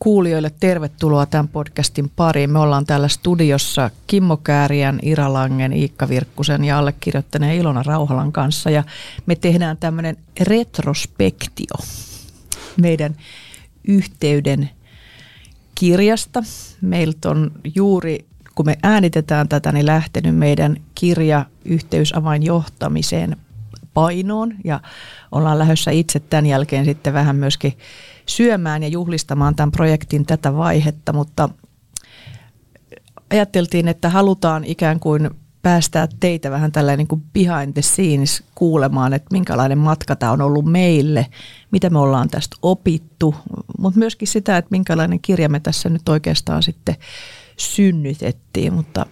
kuulijoille tervetuloa tämän podcastin pariin. Me ollaan täällä studiossa Kimmo Kääriän, Ira Langen, Iikka Virkkusen ja allekirjoittaneen Ilona Rauhalan kanssa. Ja me tehdään tämmöinen retrospektio meidän yhteyden kirjasta. Meiltä on juuri, kun me äänitetään tätä, niin lähtenyt meidän kirja Yhteysavain johtamiseen painoon ja ollaan lähdössä itse tämän jälkeen sitten vähän myöskin syömään ja juhlistamaan tämän projektin tätä vaihetta, mutta ajatteltiin, että halutaan ikään kuin päästää teitä vähän tällainen niin kuin behind the scenes kuulemaan, että minkälainen matka tämä on ollut meille, mitä me ollaan tästä opittu, mutta myöskin sitä, että minkälainen kirja me tässä nyt oikeastaan sitten synnytettiin, mutta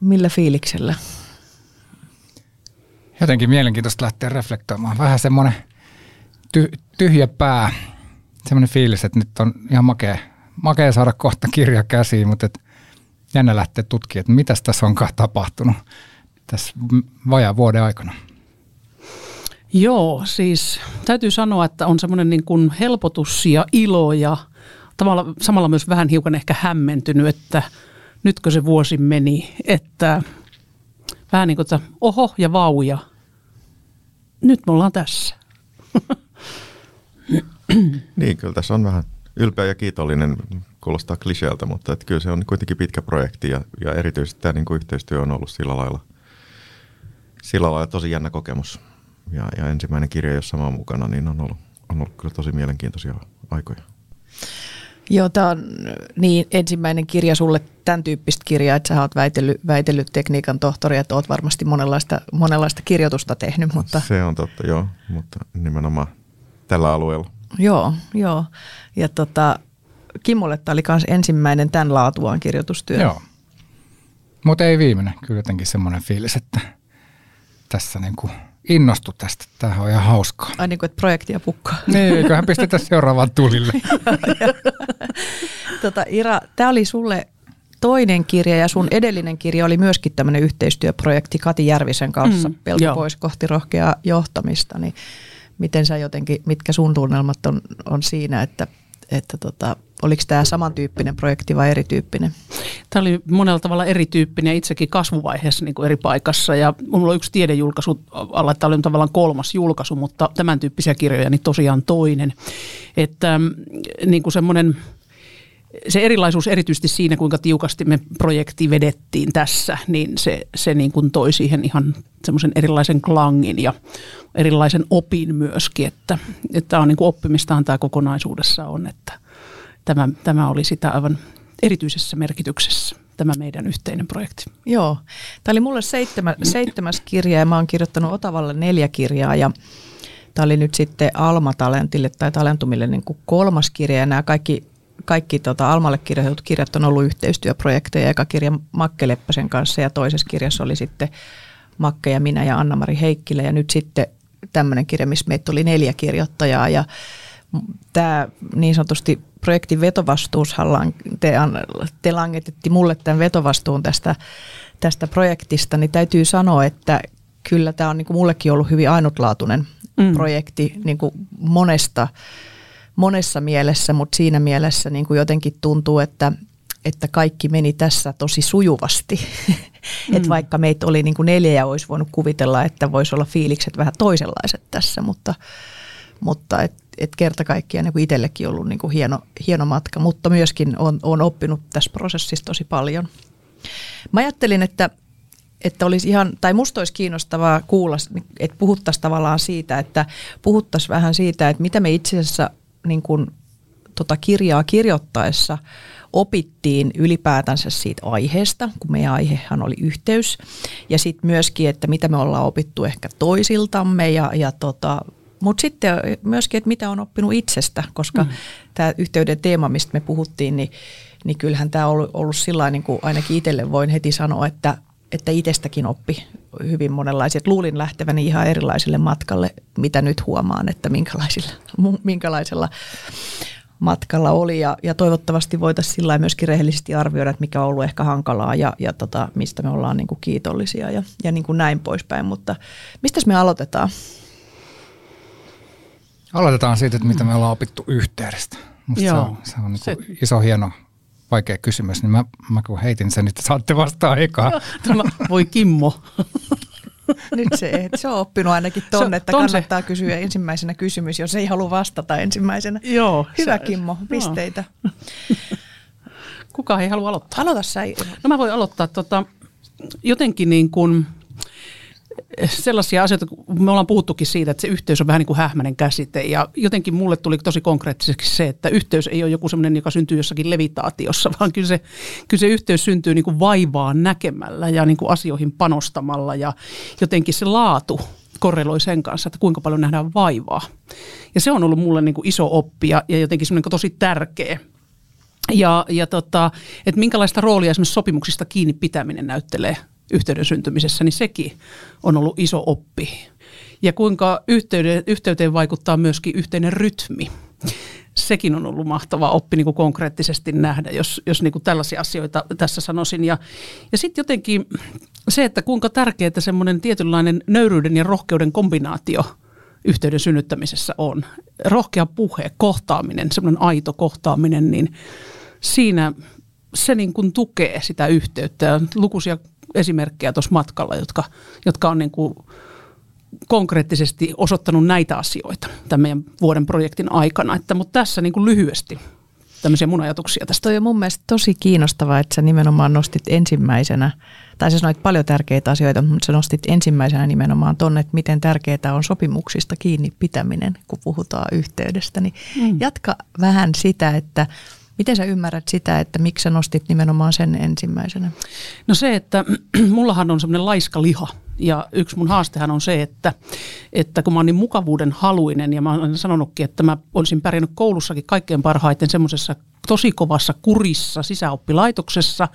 millä fiiliksellä? Jotenkin mielenkiintoista lähteä reflektoimaan. Vähän semmoinen ty- tyhjä pää, semmoinen fiilis, että nyt on ihan makea, makea saada kohta kirja käsiin, mutta et jännä lähteä tutkimaan, että mitä tässä onkaan tapahtunut tässä vajaa vuoden aikana. Joo, siis täytyy sanoa, että on semmoinen niin kuin helpotus ja ilo ja tavalla, samalla myös vähän hiukan ehkä hämmentynyt, että nytkö se vuosi meni, että vähän niin kuin, että oho ja vauja, nyt me ollaan tässä. niin, kyllä tässä on vähän ylpeä ja kiitollinen, kuulostaa kliseeltä, mutta että kyllä se on kuitenkin pitkä projekti ja, ja erityisesti tämä niin kuin yhteistyö on ollut sillä lailla, sillä lailla tosi jännä kokemus. Ja, ja ensimmäinen kirja, jossa mä oon mukana, niin on ollut, on ollut kyllä tosi mielenkiintoisia aikoja. Joo, tämä on niin ensimmäinen kirja sulle tämän tyyppistä kirjaa, että sä oot väitellyt, väitellyt tekniikan tohtori, että oot varmasti monenlaista, monenlaista kirjoitusta tehnyt. Mutta... Se on totta, joo, mutta nimenomaan tällä alueella. Joo, joo. Ja tota, Kimmolle tämä oli myös ensimmäinen tämän laatuaan kirjoitustyö. Joo. Mutta ei viimeinen. Kyllä jotenkin semmoinen fiilis, että tässä niin kuin innostu tästä. Tämä on ihan hauskaa. Ai niin kuin, että projektia pukkaa. Niin, eiköhän pistetä seuraavaan tulille. tota, Ira, tämä oli sulle toinen kirja ja sun edellinen kirja oli myöskin tämmöinen yhteistyöprojekti Kati Järvisen kanssa, mm, Pelto joo. pois kohti rohkeaa johtamista. Niin miten sä jotenkin, mitkä sun tunnelmat on, on siinä, että, että tota, oliko tämä samantyyppinen projekti vai erityyppinen? Tämä oli monella tavalla erityyppinen itsekin kasvuvaiheessa niin kuin eri paikassa. Ja minulla on yksi tiedejulkaisu alla, tämä oli tavallaan kolmas julkaisu, mutta tämän tyyppisiä kirjoja niin tosiaan toinen. Että mm, niin kuin semmoinen se erilaisuus erityisesti siinä, kuinka tiukasti me projekti vedettiin tässä, niin se, se niin kuin toi siihen ihan semmoisen erilaisen klangin ja erilaisen opin myöskin, että, että on niin kuin oppimistahan tämä kokonaisuudessa on, että tämä, tämä oli sitä aivan erityisessä merkityksessä tämä meidän yhteinen projekti. Joo, tämä oli mulle seitsemä, seitsemäs kirja ja mä oon kirjoittanut Otavalle neljä kirjaa ja tämä oli nyt sitten Alma Talentille tai Talentumille niin kuin kolmas kirja ja nämä kaikki kaikki tota, Almalle kirjoitut kirjat on ollut yhteistyöprojekteja. Eka kirja Makke Leppäsen kanssa ja toisessa kirjassa oli sitten Makke ja minä ja Anna-Mari Heikkilä. Ja nyt sitten tämmöinen kirja, missä meitä oli neljä kirjoittajaa ja tämä niin sanotusti projektin vetovastuushan te, te langetetti mulle tämän vetovastuun tästä, tästä projektista, niin täytyy sanoa, että kyllä tämä on niin kuin mullekin ollut hyvin ainutlaatuinen mm. projekti niin kuin monesta monessa mielessä, mutta siinä mielessä niin kuin jotenkin tuntuu, että, että kaikki meni tässä tosi sujuvasti. Mm. että vaikka meitä oli niin kuin neljä ja olisi voinut kuvitella, että voisi olla fiilikset vähän toisenlaiset tässä, mutta, mutta et, et kerta kaikkiaan niin itsellekin ollut niin kuin hieno, hieno matka, mutta myöskin on, on oppinut tässä prosessissa tosi paljon. Mä ajattelin, että että olisi ihan, tai musta olisi kiinnostavaa kuulla, että puhuttaisiin tavallaan siitä, että puhuttaisiin vähän siitä, että mitä me itse asiassa niin kuin, tota kirjaa kirjoittaessa opittiin ylipäätänsä siitä aiheesta, kun meidän aihehan oli yhteys. Ja sitten myöskin, että mitä me ollaan opittu ehkä toisiltamme ja, ja tota, mutta sitten myöskin, että mitä on oppinut itsestä, koska mm. tämä yhteyden teema, mistä me puhuttiin, niin, niin kyllähän tämä on ollut, ollut sillä niin kuin ainakin itselle voin heti sanoa, että, että itsestäkin oppi hyvin monenlaisia. Luulin lähteväni ihan erilaiselle matkalle, mitä nyt huomaan, että minkälaisilla, minkälaisella matkalla oli. Ja, ja toivottavasti voitaisiin sillä myöskin rehellisesti arvioida, että mikä on ollut ehkä hankalaa ja, ja tota, mistä me ollaan niin kuin kiitollisia ja, ja niin kuin näin poispäin. Mutta mistä me aloitetaan? Aloitetaan siitä, että mitä me ollaan opittu yhteydestä. Musta se on, se on niin se... iso, hieno, vaikea kysymys, niin mä, mä kun heitin sen, että saatte vastaa ekaa. Tämä, voi Kimmo. Nyt se, se on oppinut ainakin tuonne, että kannattaa se. kysyä ensimmäisenä kysymys, jos ei halua vastata ensimmäisenä. Joo. Hyvä se, Kimmo, pisteitä. Kuka ei halua aloittaa? Aloita sä. No mä voin aloittaa. Tota, jotenkin niin kuin, sellaisia asioita, me ollaan puhuttukin siitä, että se yhteys on vähän niin kuin hähmäinen käsite ja jotenkin mulle tuli tosi konkreettisesti se, että yhteys ei ole joku semmoinen, joka syntyy jossakin levitaatiossa, vaan kyllä se, kyllä se yhteys syntyy niin kuin vaivaa näkemällä ja niin kuin asioihin panostamalla ja jotenkin se laatu korreloi sen kanssa, että kuinka paljon nähdään vaivaa. Ja se on ollut mulle niin kuin iso oppi ja, ja jotenkin semmoinen tosi tärkeä. Ja, ja tota, että minkälaista roolia esimerkiksi sopimuksista kiinni pitäminen näyttelee yhteyden syntymisessä, niin sekin on ollut iso oppi. Ja kuinka yhteyden, yhteyteen vaikuttaa myöskin yhteinen rytmi. Sekin on ollut mahtava oppi niin kuin konkreettisesti nähdä, jos, jos niin kuin tällaisia asioita tässä sanoisin. Ja, ja sitten jotenkin se, että kuinka tärkeää semmoinen tietynlainen nöyryyden ja rohkeuden kombinaatio yhteyden synnyttämisessä on. Rohkea puhe, kohtaaminen, semmoinen aito kohtaaminen, niin siinä se niin kuin tukee sitä yhteyttä. Lukuisia esimerkkejä tuossa matkalla, jotka, jotka on niin kuin konkreettisesti osoittanut näitä asioita tämän meidän vuoden projektin aikana. Että, mutta tässä niin kuin lyhyesti tämmöisiä mun ajatuksia tästä. Toi on mun mielestä tosi kiinnostavaa, että sä nimenomaan nostit ensimmäisenä, tai sä sanoit paljon tärkeitä asioita, mutta sä nostit ensimmäisenä nimenomaan tonne, että miten tärkeää on sopimuksista kiinni pitäminen, kun puhutaan yhteydestä. Niin mm. jatka vähän sitä, että Miten sä ymmärrät sitä, että miksi sä nostit nimenomaan sen ensimmäisenä? No se, että mullahan on semmoinen laiska liha. Ja yksi mun haastehan on se, että, että kun mä oon niin mukavuuden haluinen ja mä oon sanonutkin, että mä olisin pärjännyt koulussakin kaikkein parhaiten semmoisessa tosi kovassa kurissa sisäoppilaitoksessa.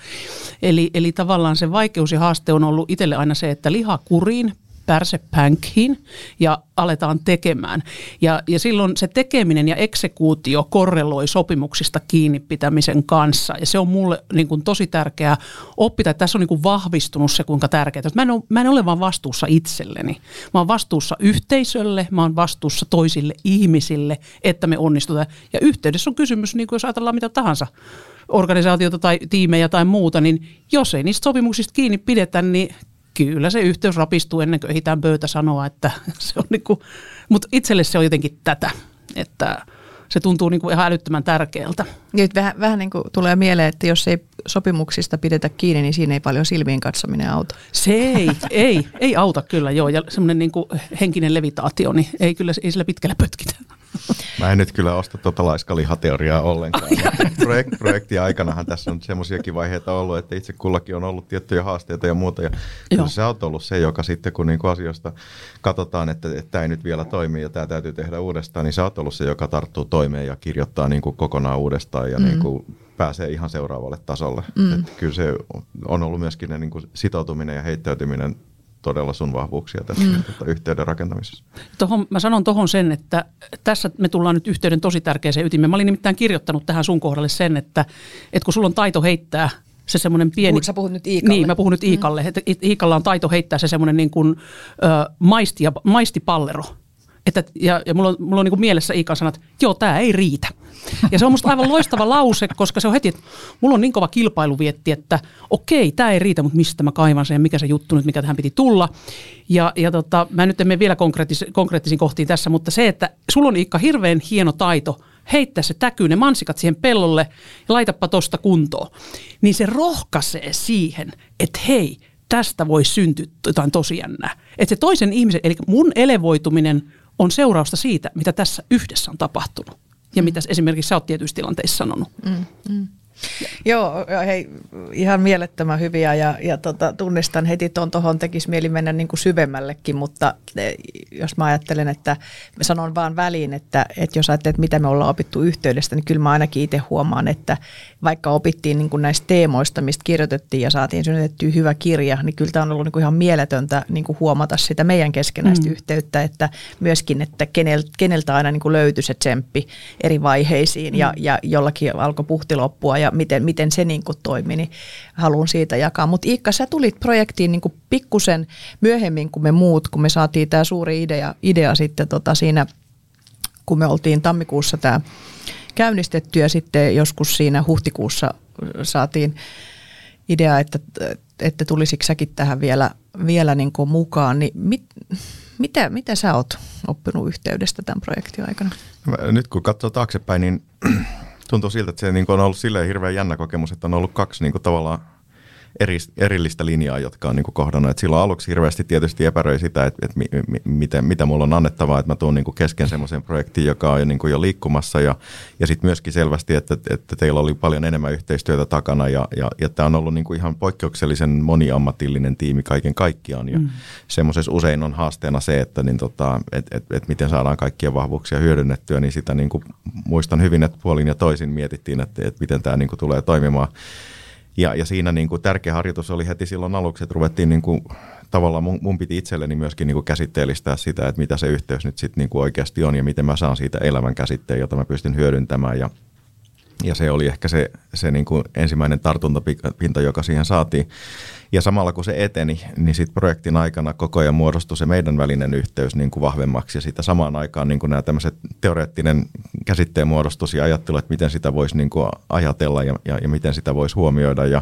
Eli, eli tavallaan se vaikeus ja haaste on ollut itselle aina se, että liha kuriin, pärsepänkkiin ja aletaan tekemään. Ja, ja silloin se tekeminen ja eksekuutio korreloi sopimuksista kiinni pitämisen kanssa. Ja se on mulle niin kuin tosi tärkeää oppia, että tässä on niin kuin vahvistunut se, kuinka tärkeää. Mä en, ole, mä en ole vaan vastuussa itselleni. Mä oon vastuussa yhteisölle, mä oon vastuussa toisille ihmisille, että me onnistutaan. Ja yhteydessä on kysymys, niin kuin jos ajatellaan mitä tahansa, organisaatiota tai tiimejä tai muuta, niin jos ei niistä sopimuksista kiinni pidetä, niin kyllä se yhteys rapistuu ennen kuin ehditään pöytä sanoa, että se on niinku, mutta itselle se on jotenkin tätä, että se tuntuu niin kuin ihan älyttömän tärkeältä. Nyt vähän, vähän niin kuin tulee mieleen, että jos ei sopimuksista pidetä kiinni, niin siinä ei paljon silmiin katsominen auta. Se ei, ei, ei auta kyllä joo. Ja semmoinen niin henkinen levitaatio, niin ei kyllä ei sillä pitkällä pötkitä. Mä en nyt kyllä osta tuota laiskalihateoriaa ollenkaan. Projekt, projektin aikanahan tässä on semmoisiakin vaiheita ollut, että itse kullakin on ollut tiettyjä haasteita ja muuta. Ja kyllä sä oot ollut se, joka sitten kun niinku asioista katsotaan, että, että tämä ei nyt vielä toimi ja tämä täytyy tehdä uudestaan, niin sä oot ollut se, joka tarttuu toimeen ja kirjoittaa niinku kokonaan uudestaan ja mm. niinku pääsee ihan seuraavalle tasolle. Mm. Että kyllä se on ollut myöskin ne niinku sitoutuminen ja heittäytyminen todella sun vahvuuksia tässä mm. Tota, yhteyden rakentamisessa. Tohon, mä sanon tuohon sen, että tässä me tullaan nyt yhteyden tosi tärkeäseen ytimeen. Mä olin nimittäin kirjoittanut tähän sun kohdalle sen, että, että kun sulla on taito heittää se semmoinen pieni... Puhut, sä puhut nyt Iikalle. Niin, mä puhun nyt Iikalle. Mm. Iikalla on taito heittää se semmoinen niin kuin, ö, maisti ja, maistipallero. Että, ja, ja mulla on, mulla on niin kuin mielessä Iikan sanat, että joo, tämä ei riitä. Ja se on musta aivan loistava lause, koska se on heti, että mulla on niin kova kilpailuvietti, että okei, tämä ei riitä, mutta mistä mä kaivan sen ja mikä se juttu nyt, mikä tähän piti tulla. Ja, ja tota, mä nyt en mene vielä konkreettis, konkreettisiin kohtiin tässä, mutta se, että sulla on Iikka hirveän hieno taito heittää se täky, ne mansikat siihen pellolle ja laitapa tosta kuntoon. Niin se rohkaisee siihen, että hei, tästä voi syntyä jotain tosi jännää. Että se toisen ihmisen, eli mun elevoituminen on seurausta siitä, mitä tässä yhdessä on tapahtunut ja mitä esimerkiksi sä oot tietyissä tilanteissa sanonut. Mm, mm. Joo, hei, ihan mielettömän hyviä ja, ja tota, tunnistan heti tuon tuohon, tekisi mieli mennä niin kuin syvemmällekin, mutta e, jos mä ajattelen, että mä sanon vaan väliin, että, että jos ajattelet, että mitä me ollaan opittu yhteydestä, niin kyllä mä ainakin itse huomaan, että vaikka opittiin niin kuin näistä teemoista, mistä kirjoitettiin ja saatiin synnytettyä hyvä kirja, niin kyllä tämä on ollut niin kuin ihan mieletöntä niin kuin huomata sitä meidän keskenäistä mm. yhteyttä, että myöskin, että kenel, keneltä aina niin kuin löytyi se tsemppi eri vaiheisiin mm. ja, ja jollakin alkoi puhti loppua ja miten, miten se niin kuin toimi, niin haluan siitä jakaa. Mutta Iikka, sä tulit projektiin niin kuin pikkusen myöhemmin kuin me muut, kun me saatiin tämä suuri idea, idea sitten tota siinä, kun me oltiin tammikuussa tämä käynnistetty ja sitten joskus siinä huhtikuussa saatiin idea, että, että tulisiko säkin tähän vielä, vielä niin kuin mukaan. Niin mit, mitä, mitä sä oot oppinut yhteydestä tämän projektin aikana? Nyt kun katsoo taaksepäin, niin tuntuu siltä, että se niin on ollut silleen hirveän jännä kokemus, että on ollut kaksi niin kuin tavallaan eri, erillistä linjaa, jotka on niin kuin kohdannut. Et silloin aluksi hirveästi tietysti epäröi sitä, että, että mi, mi, miten, mitä mulla on annettavaa, että mä tuun niin kuin kesken semmoisen projektiin, joka on jo, niin kuin jo liikkumassa ja, ja sitten myöskin selvästi, että, että teillä oli paljon enemmän yhteistyötä takana ja, ja, ja tämä on ollut niin kuin ihan poikkeuksellisen moniammatillinen tiimi kaiken kaikkiaan ja mm. semmoisessa usein on haasteena se, että niin tota, et, et, et miten saadaan kaikkia vahvuuksia hyödynnettyä, niin sitä niin kuin muistan hyvin, että puolin ja toisin mietittiin, että, että miten tämä niin kuin tulee toimimaan. Ja, ja siinä niin kuin tärkeä harjoitus oli heti silloin aluksi, että ruvettiin niin kuin, tavallaan mun, mun piti itselleni myöskin niin kuin käsitteellistää sitä, että mitä se yhteys nyt sitten niin kuin oikeasti on ja miten mä saan siitä elämän käsitteen, jota mä pystyn hyödyntämään. Ja, ja se oli ehkä se, se niin kuin ensimmäinen tartuntapinta, joka siihen saatiin. Ja samalla kun se eteni, niin sitten projektin aikana koko ajan muodostui se meidän välinen yhteys niin kuin vahvemmaksi. Ja sitä samaan aikaan niin kuin nämä tämmöiset teoreettinen käsitteen muodostus ja ajattelu, että miten sitä voisi niin kuin ajatella ja, ja, ja miten sitä voisi huomioida ja,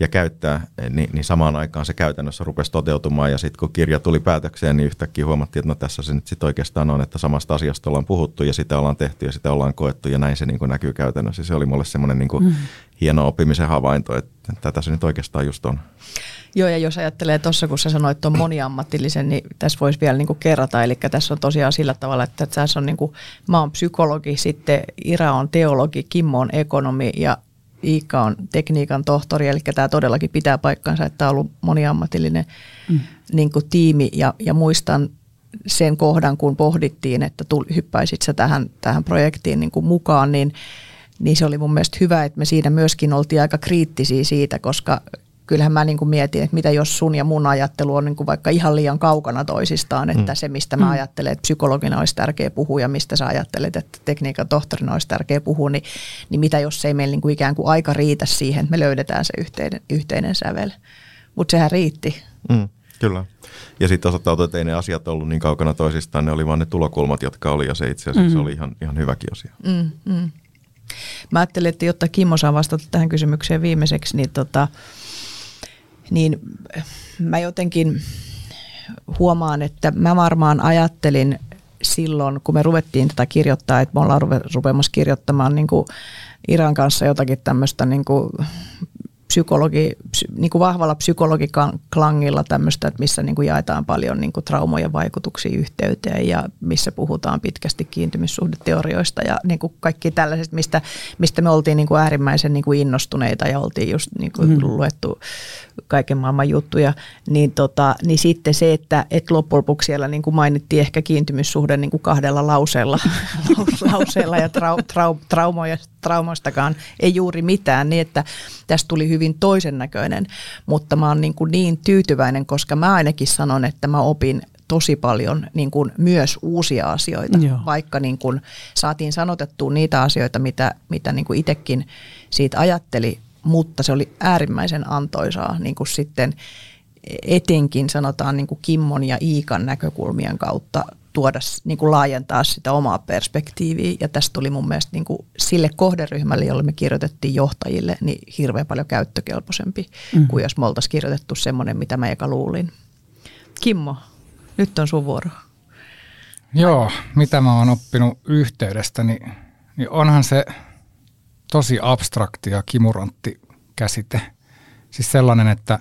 ja käyttää, niin, niin samaan aikaan se käytännössä rupesi toteutumaan. Ja sitten kun kirja tuli päätökseen, niin yhtäkkiä huomattiin, että no tässä se nyt sitten oikeastaan on, että samasta asiasta ollaan puhuttu ja sitä ollaan tehty ja sitä ollaan koettu ja näin se niin kuin näkyy käytännössä. Se oli mulle semmoinen niin kuin mm. hieno oppimisen havainto, että tätä se nyt oikeastaan just on. Joo, ja jos ajattelee tuossa, kun sä sanoit, että on moniammatillisen, niin tässä voisi vielä niin kuin kerrata. Eli tässä on tosiaan sillä tavalla, että tässä on niin kuin, mä oon psykologi, sitten Ira on teologi, Kimmo on ekonomi ja Iikka on tekniikan tohtori. Eli tämä todellakin pitää paikkansa, että tämä on ollut moniammatillinen mm. niin kuin tiimi. Ja, ja muistan sen kohdan, kun pohdittiin, että hyppäisit sä tähän, tähän projektiin niin kuin mukaan, niin niin se oli mun mielestä hyvä, että me siinä myöskin oltiin aika kriittisiä siitä, koska kyllähän mä niin kuin mietin, että mitä jos sun ja mun ajattelu on niin kuin vaikka ihan liian kaukana toisistaan, että mm. se mistä mä mm. ajattelen, että psykologina olisi tärkeä puhua ja mistä sä ajattelet, että tekniikan tohtorina olisi tärkeä puhua, niin, niin mitä jos ei meillä niin kuin ikään kuin aika riitä siihen, että me löydetään se yhteinen, yhteinen sävel. Mutta sehän riitti. Mm, kyllä. Ja sitten osoittautui, että ei ne asiat ollut niin kaukana toisistaan, ne oli vain ne tulokulmat, jotka oli ja se itse asiassa mm. oli ihan, ihan hyväkin asia. Mm, mm. Mä ajattelin, että jotta Kimmo saa vastata tähän kysymykseen viimeiseksi, niin tota, niin mä jotenkin huomaan, että mä varmaan ajattelin silloin, kun me ruvettiin tätä kirjoittaa, että me ollaan rupemassa kirjoittamaan niin kuin Iran kanssa jotakin tämmöistä niin kuin psykologi, niin kuin vahvalla psykologikan klangilla tämmöistä, että missä niin kuin jaetaan paljon niin kuin traumojen vaikutuksia yhteyteen ja missä puhutaan pitkästi kiintymyssuhdeteorioista ja niin kuin kaikki tällaiset, mistä, mistä me oltiin niin kuin äärimmäisen niin kuin innostuneita ja oltiin just niin kuin mm. luettu kaiken maailman juttuja, niin, tota, niin sitten se, että et loppujen lopuksi siellä niin kuin mainittiin ehkä kiintymyssuhde niin kuin kahdella lauseella, lauseella ja trau, trau, traumoja, traumoistakaan ei juuri mitään, niin että tästä tuli hyvin toisen näköinen, mutta mä oon niin, kuin niin tyytyväinen, koska mä ainakin sanon, että mä opin tosi paljon niin kuin myös uusia asioita, Joo. vaikka niin kuin saatiin sanotettua niitä asioita, mitä, mitä niin kuin itsekin siitä ajatteli, mutta se oli äärimmäisen antoisaa niin kuin sitten etenkin sanotaan niin kuin Kimmon ja Iikan näkökulmien kautta tuoda, niin kuin laajentaa sitä omaa perspektiiviä. Ja tästä tuli mun mielestä niin kuin sille kohderyhmälle, jolle me kirjoitettiin johtajille, niin hirveän paljon käyttökelpoisempi mm. kuin jos me oltaisiin kirjoitettu semmoinen, mitä mä eka luulin. Kimmo, nyt on sun vuoro. Joo, mitä mä oon oppinut yhteydestä, niin, niin onhan se tosi abstrakti ja kimurantti käsite. Siis sellainen, että,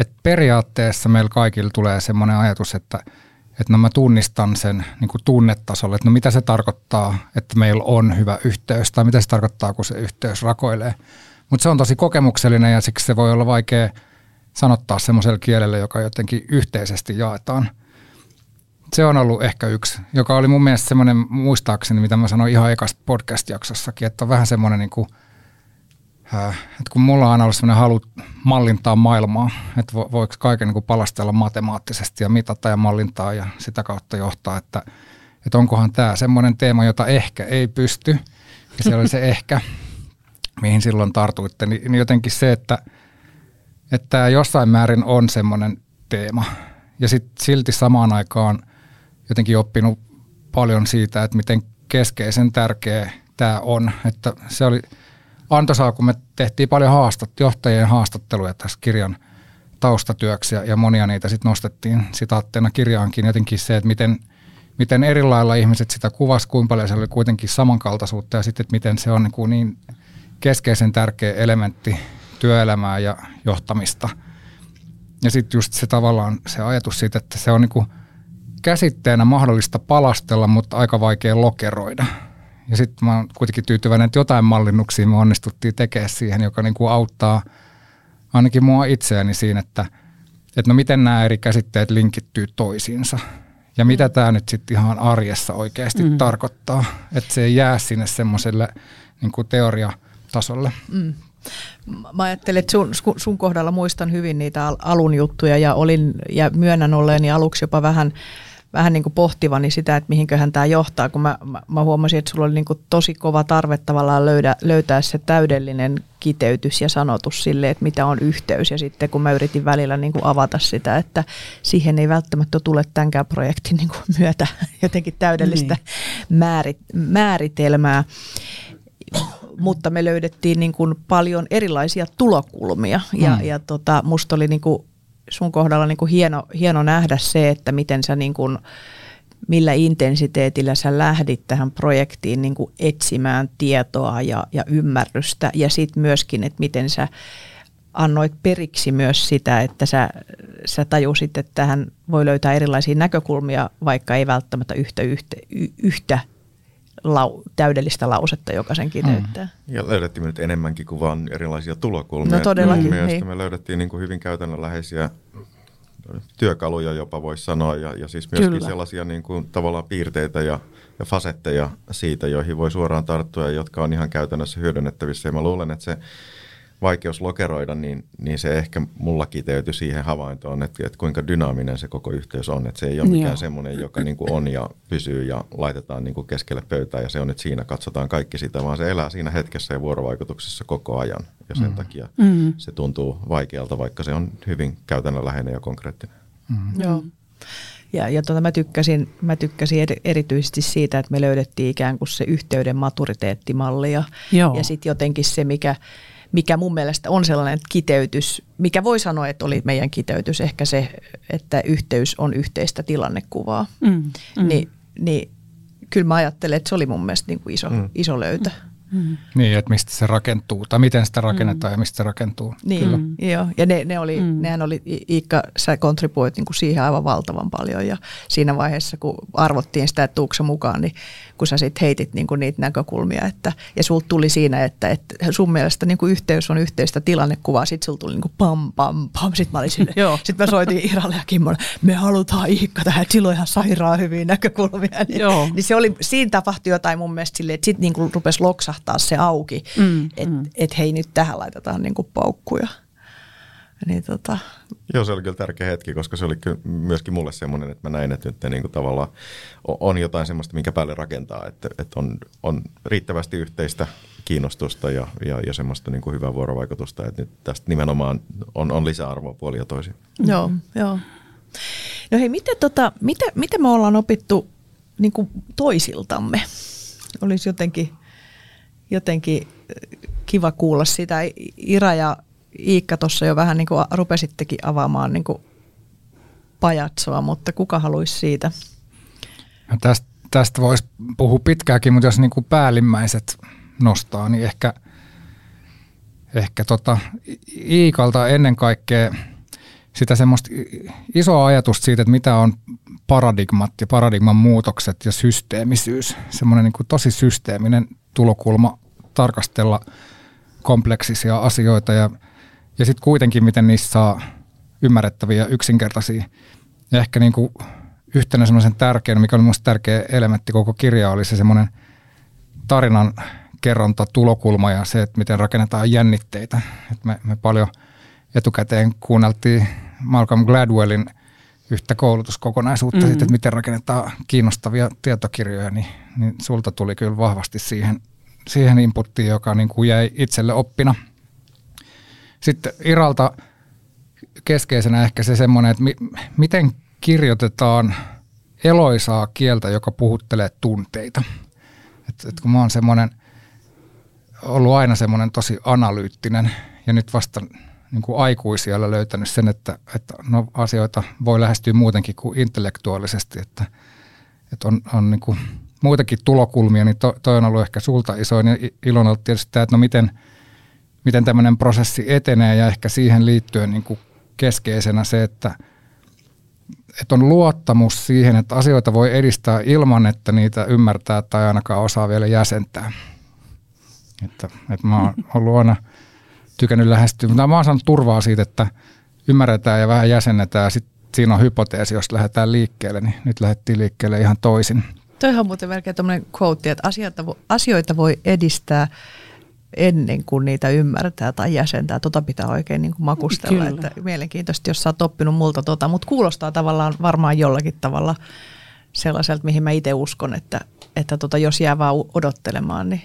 että periaatteessa meillä kaikilla tulee semmoinen ajatus, että – että no mä tunnistan sen niin kuin tunnetasolla, että no mitä se tarkoittaa, että meillä on hyvä yhteys tai mitä se tarkoittaa, kun se yhteys rakoilee. Mutta se on tosi kokemuksellinen ja siksi se voi olla vaikea sanottaa semmoisella kielellä, joka jotenkin yhteisesti jaetaan. Se on ollut ehkä yksi, joka oli mun mielestä semmoinen muistaakseni, mitä mä sanoin ihan ekasta podcast-jaksossakin, että on vähän semmoinen niin kuin – että kun mulla on aina ollut sellainen halu mallintaa maailmaa, että voiko kaiken niin palastella matemaattisesti ja mitata ja mallintaa ja sitä kautta johtaa, että, että onkohan tämä semmoinen teema, jota ehkä ei pysty, ja se oli se ehkä, mihin silloin tartuitte, niin, niin jotenkin se, että, että jossain määrin on semmoinen teema, ja sitten silti samaan aikaan jotenkin oppinut paljon siitä, että miten keskeisen tärkeä tämä on. Että se oli antoisaa, kun me tehtiin paljon haastat, johtajien haastatteluja tässä kirjan taustatyöksi ja, ja monia niitä sitten nostettiin sitaatteena kirjaankin jotenkin se, että miten, miten eri lailla ihmiset sitä kuvasi, kuinka paljon se oli kuitenkin samankaltaisuutta ja sitten, että miten se on niin, kuin niin keskeisen tärkeä elementti työelämää ja johtamista. Ja sitten just se tavallaan se ajatus siitä, että se on niin kuin käsitteenä mahdollista palastella, mutta aika vaikea lokeroida. Ja sitten mä oon kuitenkin tyytyväinen, että jotain mallinnuksia me onnistuttiin tekemään siihen, joka niin kuin auttaa ainakin mua itseäni siinä, että, että no miten nämä eri käsitteet linkittyy toisiinsa. Ja mitä tämä nyt sitten ihan arjessa oikeasti mm. tarkoittaa, että se ei jää sinne semmoiselle niin teoriatasolle. Mm. Mä ajattelin, että sun, sun kohdalla muistan hyvin niitä alun juttuja ja olin ja myönnän olleeni aluksi jopa vähän vähän niin kuin pohtivani sitä, että mihinköhän tämä johtaa, kun mä, mä, mä huomasin, että sulla oli niin kuin tosi kova tarve tavallaan löydä, löytää se täydellinen kiteytys ja sanotus sille, että mitä on yhteys. Ja sitten kun mä yritin välillä niin kuin avata sitä, että siihen ei välttämättä tule tämänkään projektin niin kuin myötä jotenkin täydellistä niin. määrit, määritelmää mutta me löydettiin niin kuin paljon erilaisia tulokulmia ja, mm. ja tota, musta oli niin kuin sun kohdalla niin kuin hieno, hieno nähdä se, että miten sä niin kuin, millä intensiteetillä sä lähdit tähän projektiin niin kuin etsimään tietoa ja, ja ymmärrystä. Ja sitten myöskin, että miten sä annoit periksi myös sitä, että sä, sä tajusit, että tähän voi löytää erilaisia näkökulmia, vaikka ei välttämättä yhtä, yhtä, yhtä lau, täydellistä lausetta, joka sen kiteyttää. Mm. Ja löydettiin nyt enemmänkin kuin vain erilaisia tulokulmia. No todellakin. Mun niin. me löydettiin niin kuin hyvin käytännönläheisiä työkaluja jopa voisi sanoa, ja, ja siis myöskin Kyllä. sellaisia niin kuin, tavallaan piirteitä ja, ja fasetteja siitä, joihin voi suoraan tarttua ja jotka on ihan käytännössä hyödynnettävissä. Ja mä luulen, että se vaikeus lokeroida, niin, niin se ehkä mulla kiteytyi siihen havaintoon, että, että kuinka dynaaminen se koko yhteys on. Että se ei ole mikään Joo. semmoinen, joka niin kuin on ja pysyy ja laitetaan niin kuin keskelle pöytää ja se on, että siinä katsotaan kaikki sitä, vaan se elää siinä hetkessä ja vuorovaikutuksessa koko ajan. Ja sen mm. takia mm. se tuntuu vaikealta, vaikka se on hyvin käytännönläheinen ja konkreettinen. Mm. Joo. Ja, ja tuota, mä, tykkäsin, mä tykkäsin erityisesti siitä, että me löydettiin ikään kuin se yhteyden maturiteettimalli ja, ja sitten jotenkin se, mikä, mikä mun mielestä on sellainen kiteytys, mikä voi sanoa, että oli meidän kiteytys, ehkä se, että yhteys on yhteistä tilannekuvaa. Mm, mm. Ni, niin kyllä mä ajattelen, että se oli mun mielestä niin kuin iso, mm. iso löytö. Mm. Mm. Niin, että mistä se rakentuu, tai miten sitä rakennetaan mm. ja mistä se rakentuu. Niin, Kyllä. Mm. joo. Ja ne, ne oli, mm. nehän oli, Iikka, sä kontribuoit niin kuin siihen aivan valtavan paljon, ja siinä vaiheessa, kun arvottiin sitä, että tuukse mukaan, niin kun sä sitten heitit niin kuin niitä näkökulmia, että, ja sulta tuli siinä, että, että sun mielestä niin kuin yhteys on yhteistä tilannekuvaa, sitten sulla tuli niin kuin pam, pam, pam, sitten mä olin sinne, sitten mä soitin Iralle ja Kimmolle, me halutaan Iikka tähän, että silloin ihan sairaan hyviä näkökulmia, niin, joo. niin se oli, siinä tapahtui jotain mun mielestä silleen, että sitten niin kuin rupesi loksahtaa se auki, mm, että mm. et hei nyt tähän laitetaan niin kuin paukkuja. Niin tota. Joo, se oli kyllä tärkeä hetki, koska se oli kyllä myöskin mulle semmoinen, että mä näin, että nyt niin kuin tavallaan on jotain semmoista, minkä päälle rakentaa, että, että on, on riittävästi yhteistä kiinnostusta ja, ja, ja semmoista niin kuin hyvää vuorovaikutusta, että nyt tästä nimenomaan on, on lisäarvoa puoli ja toisin. Mm. Joo, joo. No hei, miten, tota, miten, miten me ollaan opittu niin kuin toisiltamme? Olisi jotenkin, jotenkin kiva kuulla sitä. Ira ja Iikka tuossa jo vähän niin kuin rupesittekin avaamaan niin kuin pajatsoa, mutta kuka haluaisi siitä? No tästä, tästä voisi puhua pitkääkin, mutta jos niin kuin päällimmäiset nostaa, niin ehkä, ehkä tota Iikalta ennen kaikkea sitä semmoista isoa ajatusta siitä, että mitä on paradigmat ja paradigman muutokset ja systeemisyys. Semmoinen niin tosi systeeminen tulokulma tarkastella kompleksisia asioita ja ja sitten kuitenkin, miten niissä saa ymmärrettäviä, yksinkertaisia. Ja ehkä niin kuin yhtenä semmoisen tärkeän, mikä oli minusta tärkeä elementti koko kirjaa, oli se semmoinen tarinan kerronta, tulokulma ja se, että miten rakennetaan jännitteitä. Et me, me paljon etukäteen kuunneltiin Malcolm Gladwellin yhtä koulutuskokonaisuutta mm-hmm. siitä, että miten rakennetaan kiinnostavia tietokirjoja, niin, niin sulta tuli kyllä vahvasti siihen, siihen inputtiin, joka niin kuin jäi itselle oppina – sitten Iralta keskeisenä ehkä se semmoinen, että mi- miten kirjoitetaan eloisaa kieltä, joka puhuttelee tunteita. Et, et kun mä oon semmoinen ollut aina semmoinen tosi analyyttinen ja nyt vasta niin kuin aikuisiellä löytänyt sen, että, että no, asioita voi lähestyä muutenkin kuin intellektuaalisesti, että, että on, on niin kuin muitakin tulokulmia, niin to, toi on ollut ehkä sulta isoin ja ilon ollut tietysti tämä, että no miten, miten tämmöinen prosessi etenee ja ehkä siihen liittyen niin kuin keskeisenä se, että, että on luottamus siihen, että asioita voi edistää ilman, että niitä ymmärtää tai ainakaan osaa vielä jäsentää. Että, että mä oon ollut aina tykännyt lähestyä, mutta mä oon saanut turvaa siitä, että ymmärretään ja vähän jäsennetään ja sitten siinä on hypoteesi, jos lähdetään liikkeelle, niin nyt lähdettiin liikkeelle ihan toisin. Toihan on muuten melkein tämmöinen quote, että asioita, asioita voi edistää ennen kuin niitä ymmärtää tai jäsentää. Tota pitää oikein niin kuin makustella. Kyllä. Että mielenkiintoista, jos sä oot oppinut multa tota, mutta kuulostaa tavallaan varmaan jollakin tavalla sellaiselta, mihin mä itse uskon, että, että tota, jos jää vaan odottelemaan, niin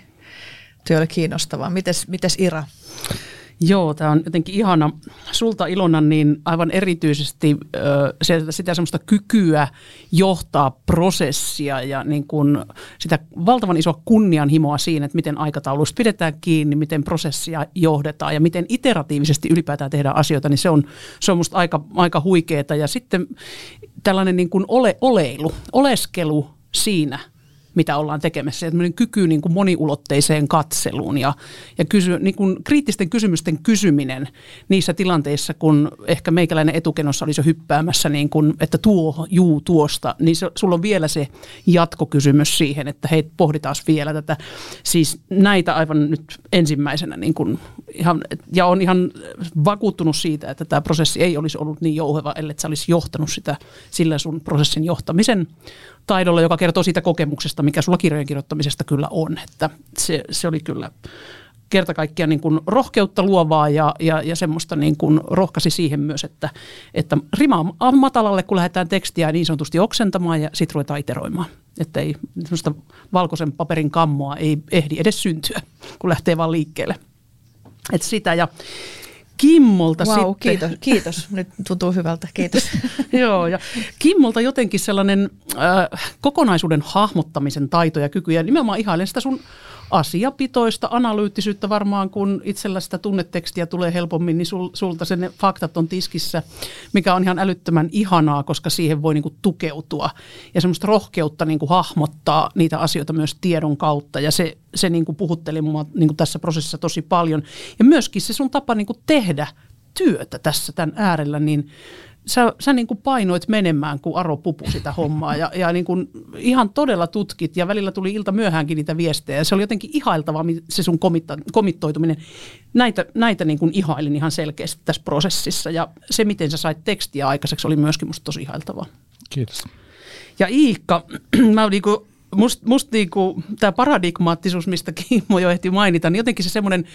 työ oli kiinnostavaa. Mites, mites Ira? Joo, tämä on jotenkin ihana. Sulta Ilona, niin aivan erityisesti se, sitä semmoista kykyä johtaa prosessia ja niin kun sitä valtavan isoa kunnianhimoa siinä, että miten aikataulusta pidetään kiinni, miten prosessia johdetaan ja miten iteratiivisesti ylipäätään tehdään asioita, niin se on, se on musta aika, aika huikeeta. Ja sitten tällainen niin kuin ole, oleilu, oleskelu siinä – mitä ollaan tekemässä. Ja kyky niin kuin moniulotteiseen katseluun ja, ja kysy, niin kuin kriittisten kysymysten kysyminen niissä tilanteissa, kun ehkä meikäläinen etukenossa olisi jo hyppäämässä, niin kuin, että tuo, juu, tuosta, niin se, sulla on vielä se jatkokysymys siihen, että hei, pohditaan vielä tätä. Siis näitä aivan nyt ensimmäisenä niin kuin ihan, ja on ihan vakuuttunut siitä, että tämä prosessi ei olisi ollut niin jouheva, ellei sä olisi johtanut sitä sillä sun prosessin johtamisen taidolla, joka kertoo siitä kokemuksesta, mikä sulla kirjojen kirjoittamisesta kyllä on. Että se, se oli kyllä kerta kaikkiaan niin rohkeutta luovaa ja, ja, ja semmoista niin kuin rohkasi siihen myös, että, että rima on matalalle, kun lähdetään tekstiä niin sanotusti oksentamaan ja sitten ruvetaan iteroimaan. Että ei semmoista valkoisen paperin kammoa ei ehdi edes syntyä, kun lähtee vaan liikkeelle. Että sitä ja Kimmolta wow, sitten. Kiitos, kiitos. Nyt tuntuu hyvältä, kiitos. Joo, ja Kimmolta jotenkin sellainen äh, kokonaisuuden hahmottamisen taito ja kyky, ja nimenomaan ihailen sitä sun asiapitoista analyyttisyyttä varmaan, kun itsellä sitä tunnetekstiä tulee helpommin, niin sul, sulta sen faktat on tiskissä, mikä on ihan älyttömän ihanaa, koska siihen voi niinku tukeutua. Ja semmoista rohkeutta niinku hahmottaa niitä asioita myös tiedon kautta, ja se, se niinku puhutteli mua niinku tässä prosessissa tosi paljon. Ja myöskin se sun tapa niinku tehdä työtä tässä tämän äärellä, niin sä, sä niin kuin painoit menemään, kun Aro pupu sitä hommaa ja, ja niin kuin ihan todella tutkit ja välillä tuli ilta myöhäänkin niitä viestejä se oli jotenkin ihailtava se sun komitta, komittoituminen. Näitä, näitä niin kuin ihailin ihan selkeästi tässä prosessissa ja se, miten sä sait tekstiä aikaiseksi, oli myöskin musta tosi ihailtavaa. Kiitos. Ja Iikka, mä niin kuin musta must niinku, tämä paradigmaattisuus, mistä Kimmo jo ehti mainita, niin jotenkin se semmoinen,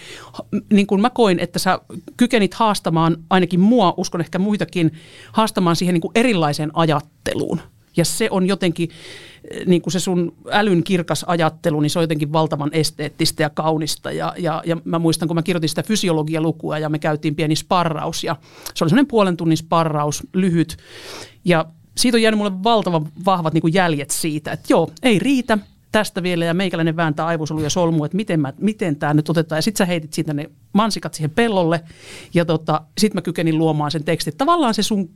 niin kuin mä koin, että sä kykenit haastamaan ainakin mua, uskon ehkä muitakin, haastamaan siihen niin kuin erilaiseen ajatteluun. Ja se on jotenkin, niin kuin se sun älyn kirkas ajattelu, niin se on jotenkin valtavan esteettistä ja kaunista. Ja, ja, ja mä muistan, kun mä kirjoitin sitä fysiologialukua ja me käytiin pieni sparraus ja se oli semmoinen puolen tunnin sparraus, lyhyt. Ja siitä on jäänyt mulle valtavan vahvat niin jäljet siitä, että joo, ei riitä tästä vielä ja meikäläinen vääntää aivosoluja solmu, että miten, mä, miten tämä nyt otetaan. Ja sitten sä heitit siitä ne mansikat siihen pellolle ja tota, sitten mä kykenin luomaan sen tekstin. Tavallaan se sun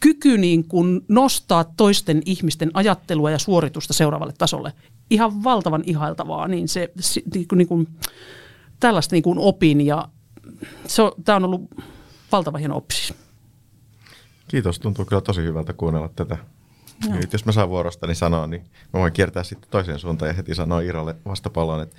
kyky niin kuin nostaa toisten ihmisten ajattelua ja suoritusta seuraavalle tasolle. Ihan valtavan ihailtavaa, niin se, niin kuin, niin kuin, tällaista niin kuin opin ja tämä on ollut valtava hieno oppi Kiitos, tuntuu kyllä tosi hyvältä kuunnella tätä. Nyt jos mä saan vuorostani sanoa, niin mä voin kiertää sitten toiseen suuntaan ja heti sanoa Iralle vastapalloon, että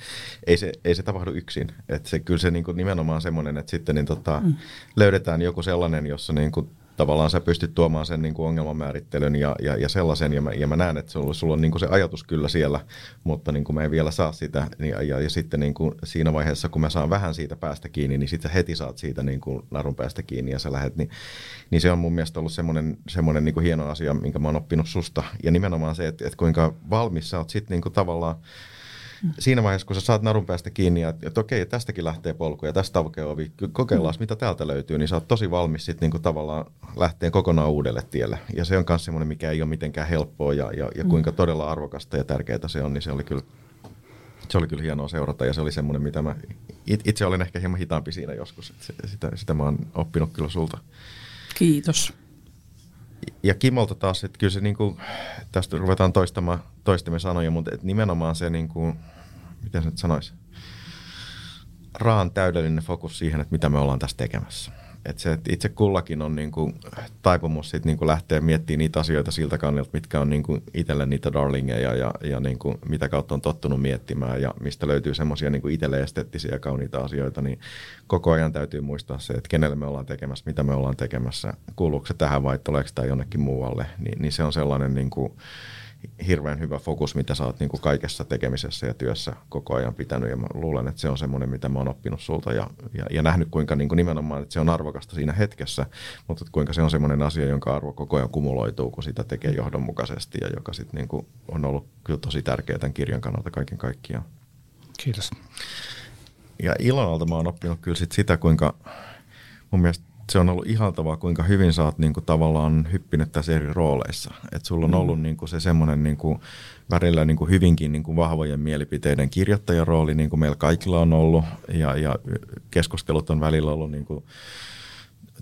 ei se, ei se tapahdu yksin. Että se, kyllä se niin kuin nimenomaan semmoinen, että sitten niin tota, mm. löydetään joku sellainen, jossa niin kuin tavallaan sä pystyt tuomaan sen niin kuin ongelmanmäärittelyn ja, ja, ja sellaisen, ja mä, ja mä näen, että sulla, sulla on niin kuin se ajatus kyllä siellä, mutta niin kuin mä en vielä saa sitä, niin, ja, ja sitten niin kuin siinä vaiheessa, kun mä saan vähän siitä päästä kiinni, niin sitten heti saat siitä niin kuin narun päästä kiinni, ja sä lähdet, niin, niin se on mun mielestä ollut semmoinen, semmoinen niin kuin hieno asia, minkä mä oon oppinut susta, ja nimenomaan se, että, että kuinka valmis sä oot sitten niin kuin tavallaan, siinä vaiheessa, kun sä saat narun päästä kiinni, että, että okei, tästäkin lähtee polku ja tästä aukeaa ovi, kokeillaan, mitä täältä löytyy, niin sä oot tosi valmis sitten niin tavallaan lähteen kokonaan uudelle tielle. Ja se on myös semmoinen, mikä ei ole mitenkään helppoa ja, ja, ja kuinka mm. todella arvokasta ja tärkeää se on, niin se oli kyllä se oli kyllä hienoa seurata ja se oli semmoinen, mitä mä itse olen ehkä hieman hitaampi siinä joskus. Sitä, sitä mä oon oppinut kyllä sulta. Kiitos. Ja Kimolta taas, että kyllä se niin kuin, tästä ruvetaan toistamaan toistemme sanoja, mutta että nimenomaan se, niin kuin, miten se nyt sanoisi, raan täydellinen fokus siihen, että mitä me ollaan tässä tekemässä. Et se, että itse kullakin on niinku taipumus sit niinku lähteä miettimään niitä asioita siltä kannalta, mitkä on niinku itselle niitä darlingeja ja, ja niinku mitä kautta on tottunut miettimään ja mistä löytyy semmoisia niinku itselle esteettisiä kauniita asioita, niin koko ajan täytyy muistaa se, että kenelle me ollaan tekemässä, mitä me ollaan tekemässä, kuuluuko se tähän vai tuleeko tämä jonnekin muualle, niin, niin se on sellainen niinku, hirveän hyvä fokus, mitä sä oot niin kuin kaikessa tekemisessä ja työssä koko ajan pitänyt. Ja mä luulen, että se on semmoinen, mitä mä oon oppinut sulta ja, ja, ja nähnyt kuinka niin kuin nimenomaan, että se on arvokasta siinä hetkessä, mutta että kuinka se on semmoinen asia, jonka arvo koko ajan kumuloituu, kun sitä tekee johdonmukaisesti ja joka sitten niin kuin on ollut kyllä tosi tärkeä tämän kirjan kannalta kaiken kaikkiaan. Kiitos. Ja Ilonalta mä oon oppinut kyllä sit sitä, kuinka mun mielestä se on ollut ihaltavaa, kuinka hyvin sä oot niin kuin, tavallaan hyppinyt tässä eri rooleissa. Että sulla on mm. ollut niin kuin, se semmoinen niin kuin, välillä niin kuin, hyvinkin niin kuin, vahvojen mielipiteiden kirjoittajan rooli, niin kuin meillä kaikilla on ollut. Ja, ja keskustelut on välillä ollut niin kuin,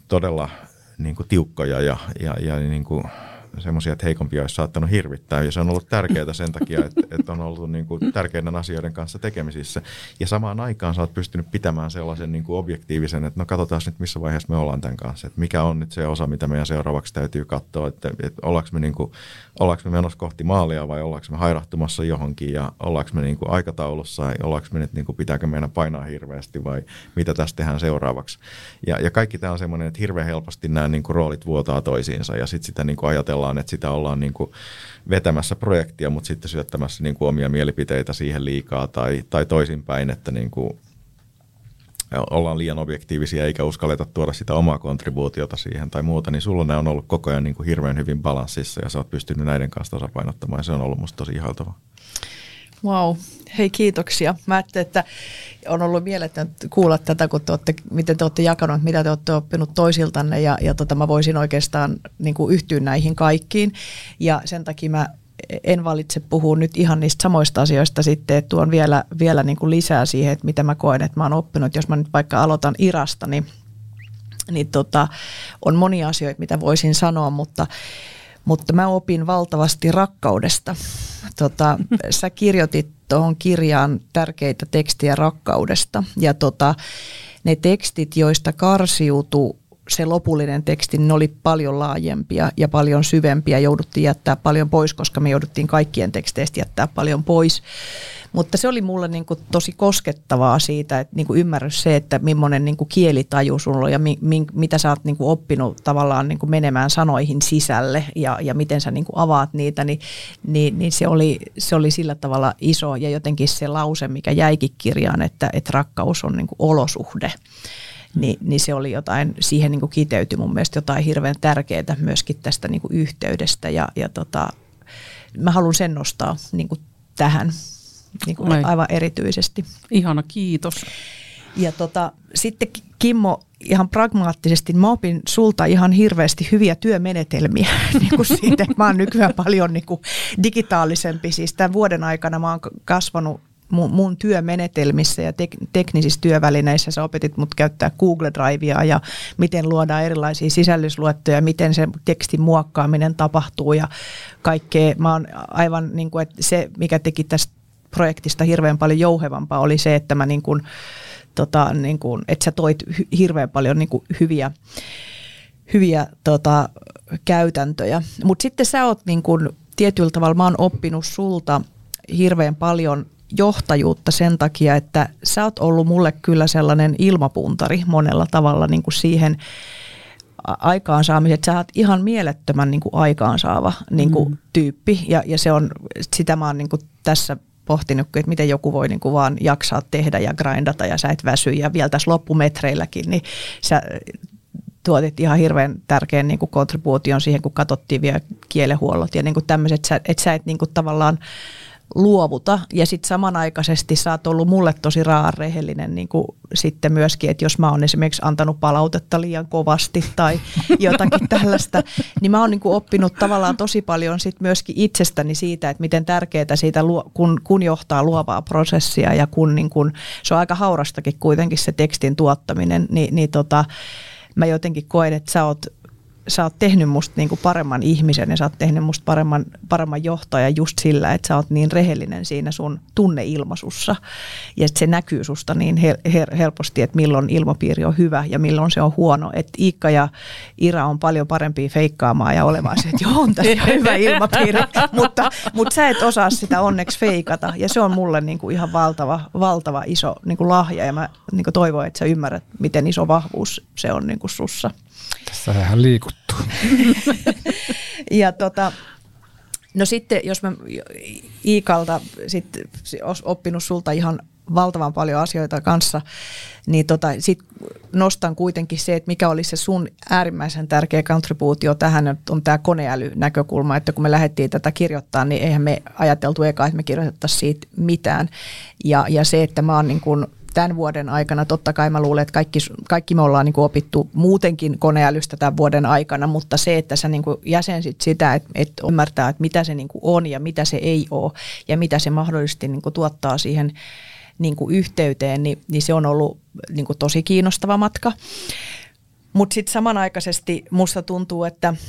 todella niin kuin, tiukkoja ja, ja, ja niin kuin, semmoisia, että heikompia olisi saattanut hirvittää. Ja se on ollut tärkeää sen takia, että, että on ollut niin kuin tärkeiden asioiden kanssa tekemisissä. Ja samaan aikaan sä oot pystynyt pitämään sellaisen niin kuin objektiivisen, että no katsotaan nyt missä vaiheessa me ollaan tämän kanssa. Että mikä on nyt se osa, mitä meidän seuraavaksi täytyy katsoa. Että, että ollaanko, me niin kuin, ollaanko me menossa kohti maalia vai ollaanko me hairahtumassa johonkin ja ollaanko me niin kuin aikataulussa vai ollaanko me nyt niin kuin pitääkö meidän painaa hirveästi vai mitä tästä tehdään seuraavaksi. Ja, ja kaikki tämä on semmoinen, että hirveän helposti nämä niin kuin roolit vuotaa toisiinsa ja sitten sitä niin kuin ajatellaan ajatellaan, että sitä ollaan niin kuin vetämässä projektia, mutta sitten syöttämässä niin kuin omia mielipiteitä siihen liikaa tai, tai toisinpäin, että niin kuin ollaan liian objektiivisia eikä uskalleta tuoda sitä omaa kontribuutiota siihen tai muuta, niin sulla ne on ollut koko ajan niin kuin hirveän hyvin balanssissa ja sä oot pystynyt näiden kanssa tasapainottamaan ja se on ollut musta tosi ihaltavaa. Wow, hei kiitoksia. Mä ajattelin, että on ollut mieletöntä kuulla tätä, kun te olette, miten te olette jakanut, mitä te olette oppinut toisiltanne ja, ja tota, mä voisin oikeastaan niin kuin yhtyä näihin kaikkiin. Ja sen takia mä en valitse puhua nyt ihan niistä samoista asioista sitten, että tuon vielä, vielä niin kuin lisää siihen, että mitä mä koen, että mä oon oppinut. Jos mä nyt vaikka aloitan Irasta, niin, niin tota, on monia asioita, mitä voisin sanoa, mutta mutta mä opin valtavasti rakkaudesta. Tota, sä kirjoitit tuohon kirjaan tärkeitä tekstiä rakkaudesta ja tota, ne tekstit, joista karsiutui se lopullinen teksti, ne oli paljon laajempia ja paljon syvempiä. Jouduttiin jättää paljon pois, koska me jouduttiin kaikkien teksteistä jättää paljon pois. Mutta se oli mulle niin kuin tosi koskettavaa siitä, että niin kuin ymmärrys se, että millainen niin kuin kielitaju sulla on ja mi, mi, mitä sä oot niin kuin oppinut tavallaan niin kuin menemään sanoihin sisälle ja, ja miten sä niin kuin avaat niitä, niin, niin, niin se, oli, se oli sillä tavalla iso ja jotenkin se lause, mikä jäikin kirjaan, että, että rakkaus on niin kuin olosuhde niin, niin se oli jotain, siihen niin kuin kiteytyi mun mielestä jotain hirveän tärkeää myöskin tästä niin kuin yhteydestä ja, ja tota, mä haluan sen nostaa niin kuin tähän niin kuin aivan erityisesti. Ihana, kiitos. Ja tota, sitten Kimmo, ihan pragmaattisesti, mä opin sulta ihan hirveästi hyviä työmenetelmiä niin kuin siitä, että mä oon nykyään paljon niin kuin digitaalisempi. Siis tämän vuoden aikana mä oon kasvanut mun, mun työmenetelmissä ja tek, teknisissä työvälineissä. Sä opetit mut käyttää Google Drivea ja miten luodaan erilaisia sisällysluettoja, miten se tekstin muokkaaminen tapahtuu ja kaikkea. Mä oon aivan niin kuin, että se, mikä teki tästä projektista hirveän paljon jouhevampaa oli se, että mä niin kuin, tota, niin kuin, että sä toit hirveän paljon niin kuin hyviä, hyviä tota, käytäntöjä. Mutta sitten sä oot niin kuin, tietyllä tavalla, mä oon oppinut sulta hirveän paljon johtajuutta sen takia, että sä oot ollut mulle kyllä sellainen ilmapuntari monella tavalla niin kuin siihen aikaansaamiseen, että sä oot ihan mielettömän niin kuin aikaansaava niin kuin mm. tyyppi. Ja, ja se on, sitä mä oon niin kuin tässä pohtinut, että miten joku voi niin kuin vaan jaksaa tehdä ja grindata ja sä et väsy. Ja vielä tässä loppumetreilläkin, niin sä tuotit ihan hirveän tärkeän niin kuin kontribuution siihen, kun katsottiin vielä kielenhuollot ja niin kuin tämmöiset, että sä et niin kuin tavallaan luovuta. Ja sitten samanaikaisesti sä oot ollut mulle tosi rehellinen niin kuin sitten myöskin, että jos mä oon esimerkiksi antanut palautetta liian kovasti tai jotakin tällaista, niin mä oon niin kuin oppinut tavallaan tosi paljon sit myöskin itsestäni siitä, että miten tärkeää siitä, kun, kun johtaa luovaa prosessia ja kun niin kuin, se on aika haurastakin kuitenkin se tekstin tuottaminen, niin, niin tota, mä jotenkin koen, että sä oot sä oot tehnyt musta niinku paremman ihmisen ja sä oot tehnyt musta paremman, paremman johtajan just sillä, että sä oot niin rehellinen siinä sun tunneilmaisussa. Ja se näkyy susta niin hel- hel- helposti, että milloin ilmapiiri on hyvä ja milloin se on huono. Että Iikka ja Ira on paljon parempia feikkaamaan ja olemaan se, että joo, on tässä hyvä ilmapiiri, mutta, mutta sä et osaa sitä onneksi feikata. Ja se on mulle niinku ihan valtava, valtava iso niinku lahja ja mä niinku toivon, että sä ymmärrät, miten iso vahvuus se on niinku sussa. Tässä ihan liikuttuu. ja tota, no sitten jos mä Iikalta sit oppinut sulta ihan valtavan paljon asioita kanssa, niin tota, sit nostan kuitenkin se, että mikä oli se sun äärimmäisen tärkeä kontribuutio tähän on tämä koneäly-näkökulma, että kun me lähdettiin tätä kirjoittaa, niin eihän me ajateltu eka, että me kirjoitettaisiin siitä mitään. Ja, ja se, että mä oon niin kun tämän vuoden aikana, totta kai mä luulen, että kaikki, kaikki me ollaan niin kuin opittu muutenkin koneälystä tämän vuoden aikana, mutta se, että sä niin kuin jäsensit sitä, että, että ymmärtää, että mitä se niin kuin on ja mitä se ei ole ja mitä se mahdollisesti niin kuin tuottaa siihen niin kuin yhteyteen, niin, niin se on ollut niin kuin tosi kiinnostava matka. Mutta sitten samanaikaisesti musta tuntuu, että –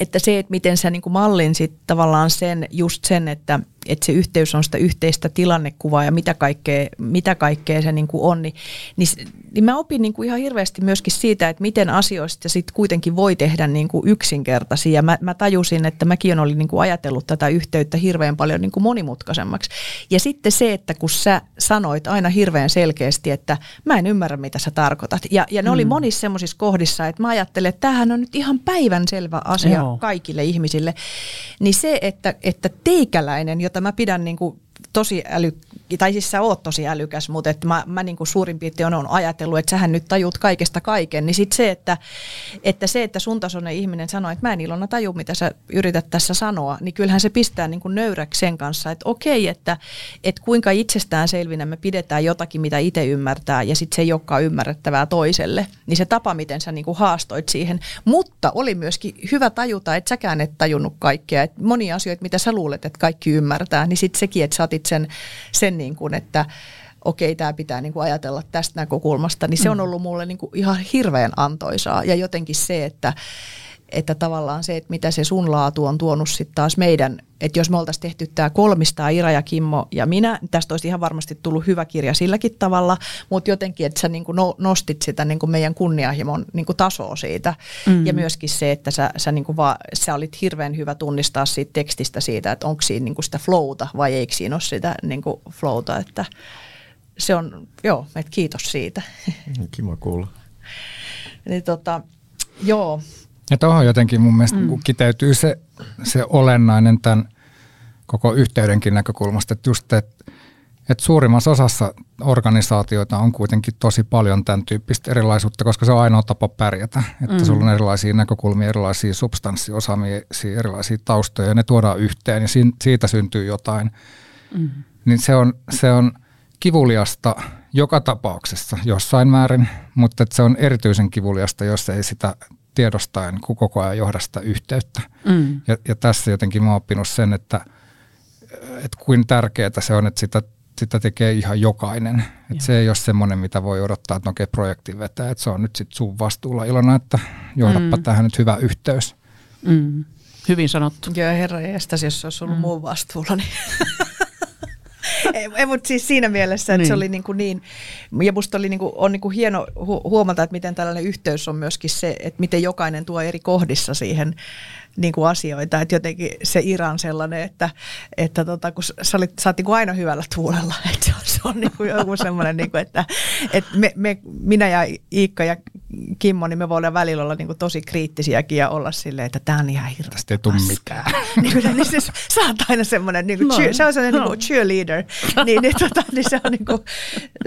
että se, että miten sä niin kuin mallin sit tavallaan sen, just sen, että, että se yhteys on sitä yhteistä tilannekuvaa ja mitä kaikkea, mitä kaikkea se niin kuin on, niin, niin, niin mä opin niin kuin ihan hirveästi myöskin siitä, että miten asioista sitten kuitenkin voi tehdä niin kuin yksinkertaisia. Ja mä, mä tajusin, että mäkin olin niin kuin ajatellut tätä yhteyttä hirveän paljon niin kuin monimutkaisemmaksi. Ja sitten se, että kun sä sanoit aina hirveän selkeästi, että mä en ymmärrä, mitä sä tarkoitat. Ja, ja ne mm. oli monissa semmoisissa kohdissa, että mä ajattelin, että tämähän on nyt ihan päivän selvä asia Joo. kaikille ihmisille. Niin se, että, että teikäläinen, jota mä pidän niin kuin tosi äly, tai siis sä oot tosi älykäs, mutta että mä, mä niin kuin suurin piirtein on ajatellut, että sähän nyt tajut kaikesta kaiken, niin sitten se, että, että se, että sun tasoinen ihminen sanoo, että mä en Ilona taju, mitä sä yrität tässä sanoa, niin kyllähän se pistää niin kuin nöyräksi sen kanssa, että okei, että, että kuinka itsestään selvinä me pidetään jotakin, mitä itse ymmärtää, ja sitten se ei olekaan ymmärrettävää toiselle, niin se tapa, miten sä niin kuin haastoit siihen, mutta oli myöskin hyvä tajuta, että säkään et tajunnut kaikkea, että monia asioita, mitä sä luulet, että kaikki ymmärtää, niin sitten sekin, että sä otit sen, sen niin kuin, että okei, tämä pitää niin kuin ajatella tästä näkökulmasta, niin se on mm. ollut mulle niin kuin ihan hirveän antoisaa. Ja jotenkin se, että, että tavallaan se, että mitä se sun laatu on tuonut sitten taas meidän, että jos me oltaisiin tehty tämä kolmista, Ira ja Kimmo ja minä, niin tästä olisi ihan varmasti tullut hyvä kirja silläkin tavalla, mutta jotenkin, että sä niin kuin nostit sitä niin kuin meidän kunnianhimon niin kuin tasoa siitä mm. ja myöskin se, että sä, sä, niin kuin vaan, sä olit hirveän hyvä tunnistaa siitä tekstistä siitä, että onko siinä niin kuin sitä flowta vai eikö siinä ole sitä niin kuin flowta, että se on, joo, että kiitos siitä. Kiva kuulla. niin tota, joo, ja tuohon jotenkin mun mielestä mm. kiteytyy se, se olennainen tämän koko yhteydenkin näkökulmasta, että just että että suurimmassa osassa organisaatioita on kuitenkin tosi paljon tämän tyyppistä erilaisuutta, koska se on ainoa tapa pärjätä. Että mm. sulla on erilaisia näkökulmia, erilaisia substanssiosaamia, erilaisia taustoja ja ne tuodaan yhteen ja siitä syntyy jotain. Mm. Niin se on, se on kivuliasta joka tapauksessa jossain määrin, mutta se on erityisen kivuliasta, jos ei sitä tiedostaen koko ajan johda sitä yhteyttä. Mm. Ja, ja tässä jotenkin mä oon oppinut sen, että, että kuin tärkeää se on, että sitä, sitä tekee ihan jokainen. Että se ei ole semmoinen, mitä voi odottaa, että no okei, projekti vetää, että se on nyt sitten sun vastuulla Ilona, että johdappa mm. tähän nyt hyvä yhteys. Mm. Hyvin sanottu. Joo, herra jästäs, jos se olisi ollut mm. muun vastuulla, niin ei, ei, mutta siis siinä mielessä, että niin. se oli niin, kuin niin ja musta oli niin kuin, on niin kuin hieno hu- huomata, että miten tällainen yhteys on myöskin se, että miten jokainen tuo eri kohdissa siihen niin kuin asioita. Että jotenkin se Iran sellainen, että, että tota, kun sä, olit, sä oot niin kuin aina hyvällä tuulella. Että se on, se on niin kuin joku semmoinen, niin kuin, että, että me, me, minä ja Iikka ja Kimmo, niin me voidaan välillä olla niin kuin tosi kriittisiäkin ja olla silleen, että tämä on ihan hirveä. Tästä ei tule mitään. niin, kuin, niin siis, sä oot aina semmoinen, niin kuin, no, cheer, se on sellainen no. niin kuin cheerleader. niin, niin, tota, niin se, on, niin kuin,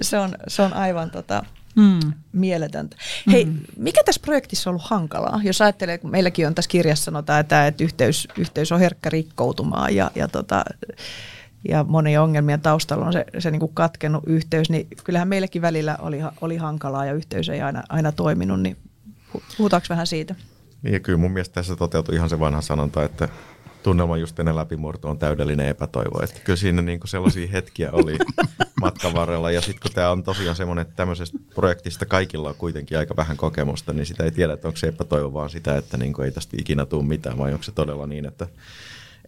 se, on, se on aivan tota, Mm. Mieletöntä. Hei, mm. mikä tässä projektissa on ollut hankalaa? Jos ajattelee, kun meilläkin on tässä kirjassa sanotaan, että, että yhteys, yhteys on herkkä rikkoutumaan ja, ja tota, ja monia ongelmia taustalla on se, se niin kuin katkenut yhteys, niin kyllähän meillekin välillä oli, oli hankalaa ja yhteys ei aina, aina toiminut, niin puhutaanko vähän siitä? Niin ja kyllä mun mielestä tässä toteutui ihan se vanha sanonta, että tunnelma just ennen läpimurto on täydellinen epätoivo. Että kyllä siinä niin sellaisia hetkiä oli matkan varrella. Ja sitten kun tämä on tosiaan semmoinen, että tämmöisestä projektista kaikilla on kuitenkin aika vähän kokemusta, niin sitä ei tiedä, että onko se epätoivo vaan sitä, että niin ei tästä ikinä tule mitään, vai onko se todella niin, että,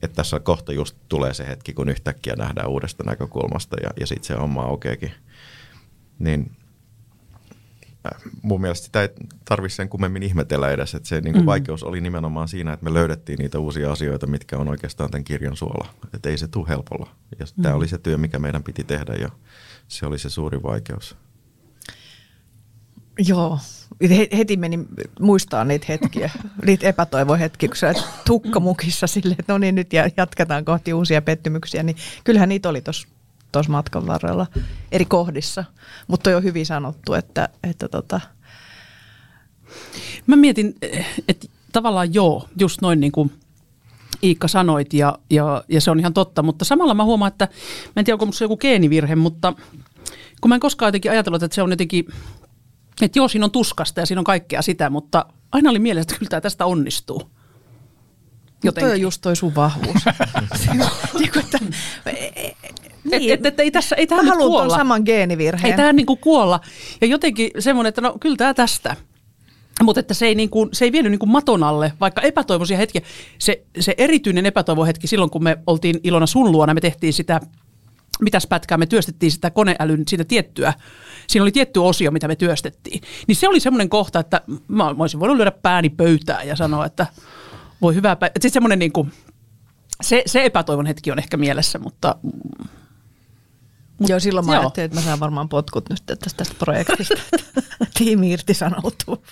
että tässä kohta just tulee se hetki, kun yhtäkkiä nähdään uudesta näkökulmasta ja, ja sitten se homma aukeakin. Niin mun mielestä sitä ei tarvitse sen kummemmin ihmetellä edes, että se niin kuin mm. vaikeus oli nimenomaan siinä, että me löydettiin niitä uusia asioita, mitkä on oikeastaan tämän kirjan suola. Että ei se tule helpolla. Ja mm. tämä oli se työ, mikä meidän piti tehdä ja se oli se suuri vaikeus. Joo, heti meni muistaa niitä hetkiä, niitä epätoivohetkiä, kun sä tukkamukissa silleen, että no niin nyt jatketaan kohti uusia pettymyksiä, niin kyllähän niitä oli tuossa tuossa matkan varrella eri kohdissa. Mutta on hyvin sanottu, että, että tota... Mä mietin, että tavallaan joo, just noin niin kuin Iikka sanoit ja, ja, ja se on ihan totta, mutta samalla mä huomaan, että mä en tiedä onko se joku geenivirhe, mutta kun mä en koskaan jotenkin ajatellut, että se on jotenkin, että joo siinä on tuskasta ja siinä on kaikkea sitä, mutta aina oli mielessä, että kyllä tämä tästä onnistuu. Jotenkin. Mutta toi on just toi sun vahvuus. niin kuin, että, niin. Et, et, et, ei tässä, ei tähän kuolla. saman geenivirheen. Ei tähän niinku kuolla. Ja jotenkin semmoinen, että no kyllä tämä tästä. Mutta että se ei, niinku, se ei vienyt niinku maton alle, vaikka epätoivoisia hetkiä. Se, se erityinen epätoivohetki silloin, kun me oltiin Ilona sun luona, me tehtiin sitä, mitäs pätkää, me työstettiin sitä koneälyn, sitä tiettyä. Siinä oli tietty osio, mitä me työstettiin. Niin se oli semmoinen kohta, että mä, olisin voinut lyödä pääni pöytään ja sanoa, että voi hyvää päivää. Sitten semmoinen niinku, se, se epätoivon hetki on ehkä mielessä, mutta Mut, Joo, silloin mä joo. ajattelin, että mä saan varmaan potkut nyt tästä, tästä projektista. Tiimi irtisanoutuu.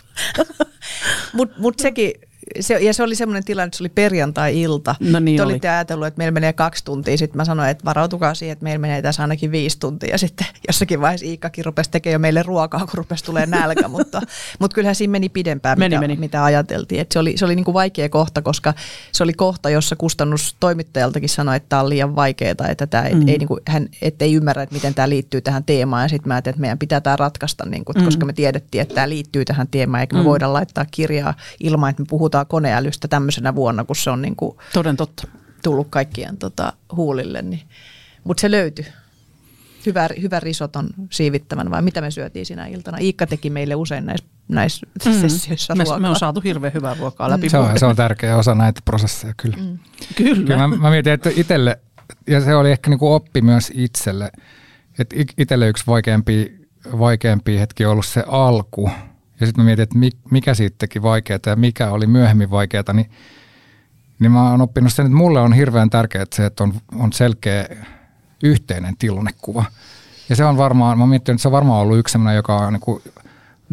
Mutta mut sekin, se, ja se oli semmoinen tilanne, että se oli perjantai-ilta. No niin Te olitte ajatellut, että meillä menee kaksi tuntia. Sitten mä sanoin, että varautukaa siihen, että meillä menee tässä ainakin viisi tuntia. Ja sitten jossakin vaiheessa Iikkakin rupesi tekemään jo meille ruokaa, kun rupesi tulee nälkä. mutta, mutta kyllähän siinä meni pidempään, meni, mitä, meni. mitä ajateltiin. Et se oli, se oli niin kuin vaikea kohta, koska se oli kohta, jossa kustannustoimittajaltakin sanoi, että tämä on liian vaikeaa, että tämä mm. ei, niin kuin, hän ei ymmärrä, että miten tämä liittyy tähän teemaan. Ja sitten mä ajattelin, että meidän pitää tämä ratkaista, niin kuin, mm. koska me tiedettiin, että tämä liittyy tähän teemaan, eikä me mm. voida laittaa kirjaa ilman, että me puhutaan puhutaan koneälystä tämmöisenä vuonna, kun se on niin kuin Toden totta. tullut kaikkien tota, huulille. Niin. Mutta se löytyi. Hyvä, hyvä risoton siivittävän vai mitä me syötiin siinä iltana. Iikka teki meille usein näissä näis mm. sessioissa me, me on saatu hirveän hyvää ruokaa läpi. Se on, se on tärkeä osa näitä prosesseja, kyllä. Mm. Kyllä. kyllä mä, mä mietin, että itselle, ja se oli ehkä niinku oppi myös itselle, että itselle yksi vaikeampi, vaikeampi hetki on ollut se alku, ja sitten mä mietin, että mikä siitä teki vaikeaa ja mikä oli myöhemmin vaikeaa, niin, niin mä oon oppinut sen, että mulle on hirveän tärkeää se, että on, on selkeä yhteinen tilannekuva. Ja se on varmaan, mä mietin, että se on varmaan ollut yksi sellainen, joka on niin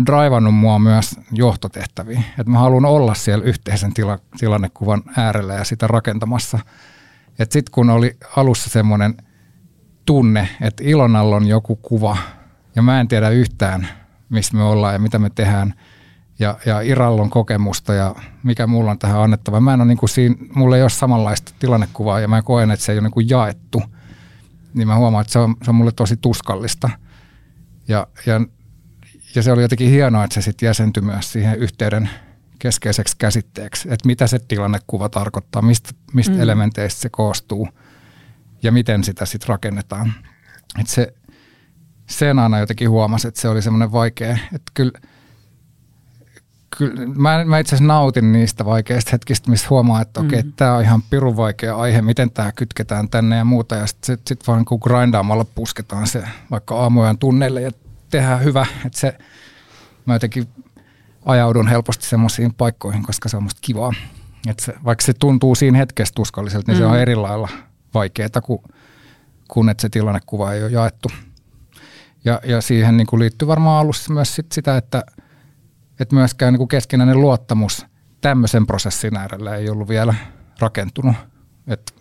draivannut mua myös johtotehtäviin. Että mä haluan olla siellä yhteisen tila, tilannekuvan äärellä ja sitä rakentamassa. Että sitten kun oli alussa semmoinen tunne, että Ilonalla on joku kuva ja mä en tiedä yhtään – missä me ollaan ja mitä me tehdään. Ja, ja Irallon kokemusta ja mikä mulla on tähän annettava. Mä en ole niin kuin siinä, mulla ei ole samanlaista tilannekuvaa ja mä koen, että se ei ole niin kuin jaettu. Niin mä huomaan, että se on, se on mulle tosi tuskallista. Ja, ja, ja se oli jotenkin hienoa, että se sitten jäsentyi myös siihen yhteyden keskeiseksi käsitteeksi, että mitä se tilannekuva tarkoittaa, mistä, mistä mm. elementeistä se koostuu ja miten sitä sitten rakennetaan. Että se, sen aina jotenkin huomasi, että se oli semmoinen vaikea, että kyllä, kyllä mä, mä itse asiassa nautin niistä vaikeista hetkistä, missä huomaa, että okei, mm. tämä on ihan pirun vaikea aihe, miten tämä kytketään tänne ja muuta, ja sitten sit, sit vaan kun grindaamalla pusketaan se vaikka aamujen tunneille ja tehdään hyvä, että se, mä jotenkin ajaudun helposti semmoisiin paikkoihin, koska se on musta kivaa. Että se, vaikka se tuntuu siinä hetkessä tuskalliselta, niin mm. se on eri lailla vaikeaa, kun, kun että se tilannekuva ei ole jaettu. Ja, ja siihen niin kuin liittyy varmaan alussa myös sit sitä, että, että myöskään niin kuin keskinäinen luottamus tämmöisen prosessin äärellä ei ollut vielä rakentunut. Et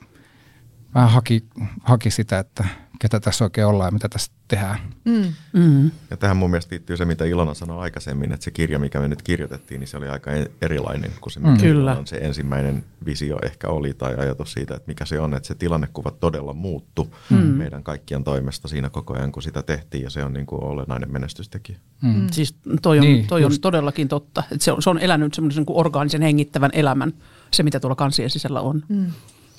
mä haki, haki sitä, että ketä tässä oikein ollaan ja mitä tässä tehdään. Mm. Mm. Ja tähän mun mielestä liittyy se, mitä Ilona sanoi aikaisemmin, että se kirja, mikä me nyt kirjoitettiin, niin se oli aika erilainen kuin se, mikä Mm. Kyllä. Se ensimmäinen visio ehkä oli tai ajatus siitä, että mikä se on, että se tilannekuva todella muuttu Mm. meidän kaikkien toimesta siinä koko ajan, kun sitä tehtiin ja se on niin kuin olennainen menestystekijä. Mm. Siis toi on, Niin, toi on todellakin totta. Et se, on, se on elänyt semmoisen niin orgaanisen hengittävän elämän, se mitä tuolla kansien sisällä on. Mm.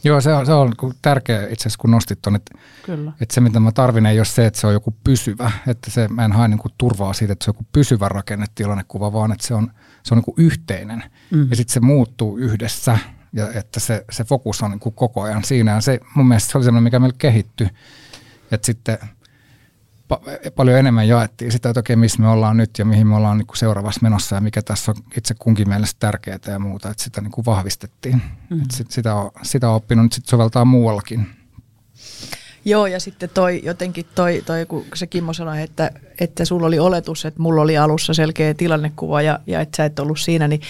Joo, se on, se on tärkeä itse asiassa, kun nostit tuon, että, Kyllä. että se mitä mä tarvin ei ole se, että se on joku pysyvä, että se, mä en hae niinku turvaa siitä, että se on joku pysyvä rakennetilannekuva, vaan että se on, se on niinku yhteinen Mm. ja sitten se muuttuu yhdessä ja että se, se fokus on niinku koko ajan siinä ja se mun mielestä se oli semmoinen, mikä meillä kehittyi, että sitten pa- paljon enemmän jaettiin sitä, että okei, missä me ollaan nyt ja mihin me ollaan niin kuin seuraavassa menossa ja mikä tässä on itse kunkin mielestä tärkeää ja muuta, että sitä niin kuin vahvistettiin. Mm. Että sit, sitä, on, sitä on oppinut nyt sit soveltaa muuallakin. Joo, ja sitten toi jotenkin toi, toi kun se Kimmo sanoi, että, että sulla oli oletus, että mulla oli alussa selkeä tilannekuva ja, ja että sä et ollut siinä, niin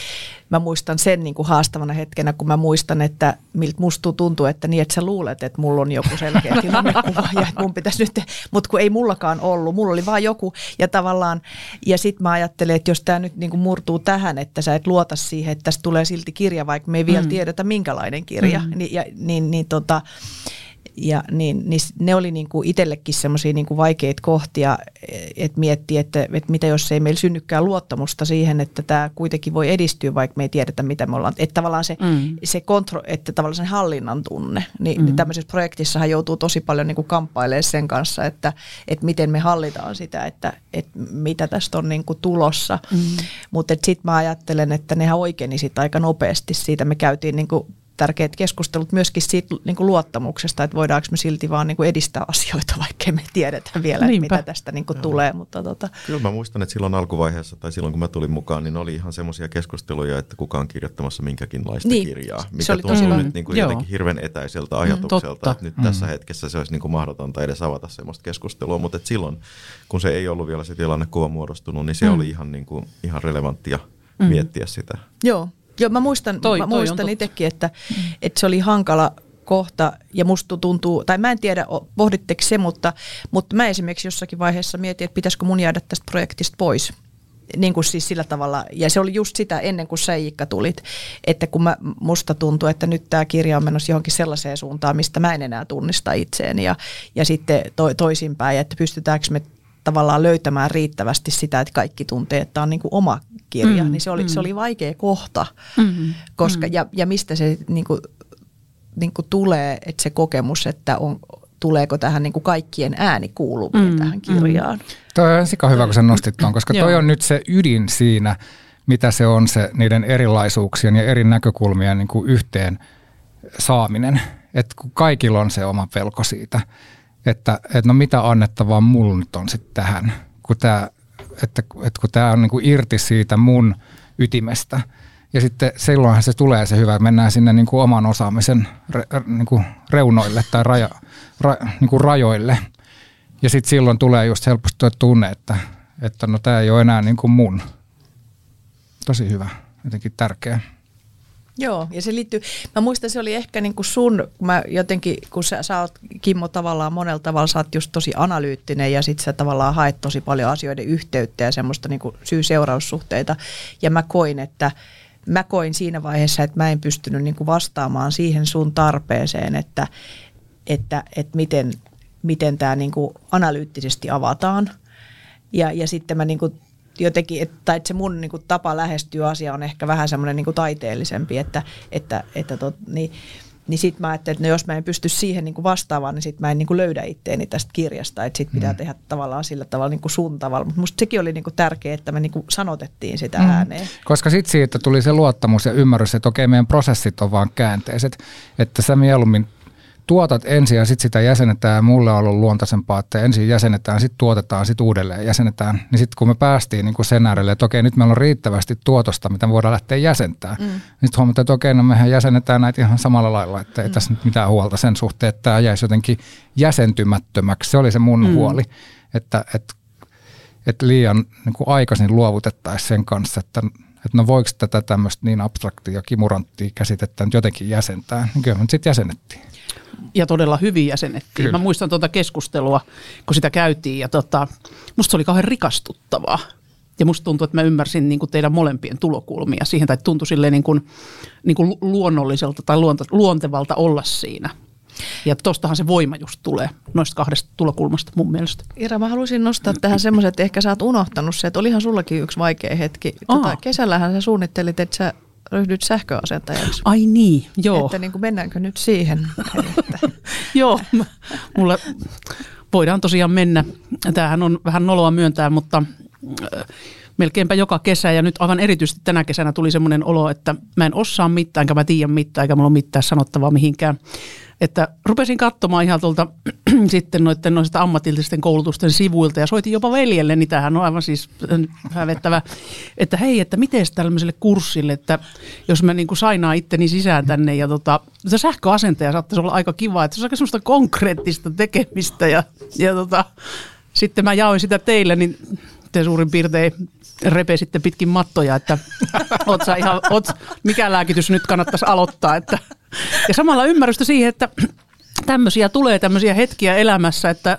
mä muistan sen niin kuin haastavana hetkenä, kun mä muistan, että miltä musta tuntuu, että niin, että sä luulet, että mulla on joku selkeä tilannekuva ja että mun pitäisi nyt, mutta kun ei mullakaan ollut, mulla oli vaan joku ja tavallaan, ja sitten mä ajattelen, että jos tämä nyt niin kuin murtuu tähän, että sä et luota siihen, että tästä tulee silti kirja, vaikka me ei vielä Mm. tiedetä minkälainen kirja, Mm. niin, ja, niin, niin tota, ja niin, niin ne oli niin kuin itsellekin semmoisia niin vaikeita kohtia, että miettii, että, että mitä jos ei meillä synnykään luottamusta siihen, että tämä kuitenkin voi edistyä, vaikka me ei tiedetä, mitä me ollaan. Että tavallaan se, Mm. se kontro, että tavallaan sen hallinnan tunne, niin, Mm. niin tämmöisessä projektissahan joutuu tosi paljon niin kuin kamppailemaan sen kanssa, että, että miten me hallitaan sitä, että, että mitä tästä on niin kuin tulossa. Mm. Mutta sitten mä ajattelen, että nehän oikeeni sit aika nopeasti siitä. Me käytiin niin kuin tärkeät keskustelut myöskin siitä niin kuin luottamuksesta, että voidaanko me silti vaan niin kuin edistää asioita, vaikka me tiedetä vielä, Niinpä. mitä tästä niin kuin tulee. Mutta tota, Kyllä mä muistan, että silloin alkuvaiheessa tai silloin kun mä tulin mukaan, niin oli ihan semmoisia keskusteluja, että kuka on kirjoittamassa minkäkinlaista Niin, kirjaa. se Mikä oli tuntuu tosi nyt niin kuin jotenkin hirveän etäiseltä ajatukselta, totta. että nyt Mm. tässä hetkessä se olisi niin kuin mahdotonta edes avata semmoista keskustelua, mutta että silloin, kun se ei ollut vielä se tilannekuva muodostunut, niin se Mm. oli ihan, niin kuin, ihan relevanttia Mm. miettiä sitä. joo, joo, mä muistan, Toi- mä toi muistan itsekin, että, että se oli hankala kohta ja musta tuntuu, tai mä en tiedä pohditteko se, mutta, mutta mä esimerkiksi jossakin vaiheessa mietin, että pitäisikö mun jäädä tästä projektista pois. Niin kuin siis sillä tavalla, ja se oli just sitä ennen kuin sä Iikka tulit, että kun mä, musta tuntuu, että nyt tämä kirja on menossa johonkin sellaiseen suuntaan, mistä mä en enää tunnista itseäni ja, ja sitten to, toisinpäin, että pystytäänkö me tavallaan löytämään riittävästi sitä, että kaikki tuntee, että tämä on niin kuin oma kirja, Mm, niin se oli, mm. se oli vaikea kohta, Mm. koska, ja, ja mistä se niin kuin, niin kuin tulee, että se kokemus, että on, tuleeko tähän niin kuin kaikkien ääni kuuluviin Mm, tähän kirjaan. Toi on sika hyvä, kun sä nostit tuon, koska toi on nyt se ydin siinä, mitä se on se niiden erilaisuuksien ja eri näkökulmien niin kuin yhteen saaminen. Että kun kaikilla on se oma pelko siitä, että, että no mitä annettavaa mulla nyt on sitten tähän, kun tämä, että, että kun tämä on niin kuin irti siitä mun ytimestä. Ja sitten silloinhan se tulee se hyvä, mennään sinne niin kuin oman osaamisen re, niin kuin reunoille tai raja, ra, niin kuin rajoille. Ja sitten silloin tulee just helposti tuo tunne, että, että no tämä ei ole enää niin kuin mun. Tosi hyvä, jotenkin tärkeä. Joo, ja se liittyy, mä muistan se oli ehkä niin kuin sun, kun mä jotenkin, kun sä, sä oot Kimmo tavallaan monella tavalla, sä oot just tosi analyyttinen ja sit sä tavallaan haet tosi paljon asioiden yhteyttä ja semmoista niin kuin syy-seuraussuhteita. Ja mä koin, että mä koin siinä vaiheessa, että mä en pystynyt niin kuin vastaamaan siihen sun tarpeeseen, että, että, että miten, miten tämä niin kuin analyyttisesti avataan. Ja, ja sitten mä niin kuin jotenkin, että, tai että se mun niin kuin tapa lähestyä asia on ehkä vähän semmoinen niin kuin taiteellisempi, että, että, että tot, niin, niin sitten mä ajattelin, että no jos mä en pysty siihen niin kuin vastaamaan, niin sitten mä en niin kuin löydä itteeni tästä kirjasta, että sitten pitää Mm. tehdä tavallaan sillä tavalla niin kuin sun tavalla. Mutta musta sekin oli niin kuin tärkeää, että me niin kuin sanotettiin sitä Mm. ääneen. Koska sitten siitä tuli se luottamus ja ymmärrys, että okei, meidän prosessit on vaan käänteiset. Että sä mieluummin tuotat ensin ja sitten sitä jäsenetään. Ja mulle on ollut luontaisempaa, että ensin jäsenetään, sitten tuotetaan, sitten uudelleen jäsenetään. Niin sitten kun me päästiin niin sen äärelle, että okei, nyt meillä on riittävästi tuotosta, mitä me voidaan lähteä jäsentämään. Mm. Niin sitten huomataan, että okei, no mehän jäsenetään näitä ihan samalla lailla, että ei mm. tässä nyt mitään huolta sen suhteen, että tämä jäisi jotenkin jäsentymättömäksi. Se oli se mun mm. huoli, että, että, että liian niin kuin aikaisin luovutettaisiin sen kanssa, että että no voiko tätä tämmöistä niin abstraktia ja kimuranttia käsitettä nyt jotenkin jäsentää, niin kyllä me nyt sitten jäsennettiin. Ja todella hyvin jäsennettiin. Kyllä. Mä muistan tuota keskustelua, kun sitä käytiin ja tota, musta se oli kauhean rikastuttavaa. Ja musta tuntuu, että mä ymmärsin niin kuin teidän molempien tulokulmia siihen, tai tuntui silleen niin kuin, niin kuin luonnolliselta tai luontevalta olla siinä. Ja tostahan se voima just tulee noista kahdesta tulokulmasta mun mielestä. Ira, mä haluaisin nostaa tähän semmoisen, että ehkä sä oot unohtanut se, että olihan sullakin yksi vaikea hetki. Tota, Aa. kesällähän sä suunnittelit, että sä ryhdyt sähköasentajaksi. Ai niin, joo. Että niin kuin mennäänkö nyt siihen? Että, Joo, mulla voidaan tosiaan mennä. Tämähän on vähän noloa myöntää, mutta äh, melkeinpä joka kesä ja nyt aivan erityisesti tänä kesänä tuli semmoinen olo, että mä en osaa mitään, enkä mä tiedä mitään, eikä mulla ole mitään sanottavaa mihinkään. Että rupesin katsomaan ihan tuolta sitten noiden noista ammatillisten koulutusten sivuilta ja soitin jopa veljelle, niin tämähän on aivan siis hävettävä, että hei, että miten tällaiselle kurssille, että jos mä niin kuin sainaan itteni sisään tänne ja tota, se sähköasentaja saattaisi olla aika kiva, että se on aika semmoista konkreettista tekemistä ja, ja tota, sitten mä jaoin sitä teille, niin te suurin piirtein repesitte pitkin mattoja, että oot sä ihan, oot, mikä lääkitys nyt kannattaisi aloittaa. Että, ja samalla ymmärrystä siihen, että tämmöisiä tulee tämmöisiä hetkiä elämässä, että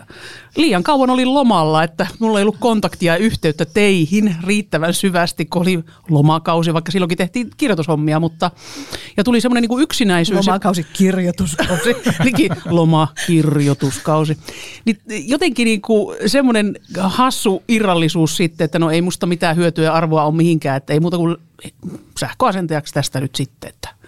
liian kauan olin lomalla, että mulla ei ollut kontaktia ja yhteyttä teihin riittävän syvästi, kun oli lomakausi, vaikka silloinkin tehtiin kirjoitushommia, mutta ja tuli semmoinen niin yksinäisyys. lomakausi kirjoituskausi. Likin lomakirjoituskausi. Niin jotenkin niin kuin semmoinen hassu irrallisuus sitten, että no ei musta mitään hyötyä ja arvoa ole mihinkään, että ei muuta kuin sähköasentajaksi tästä nyt sitten. Että.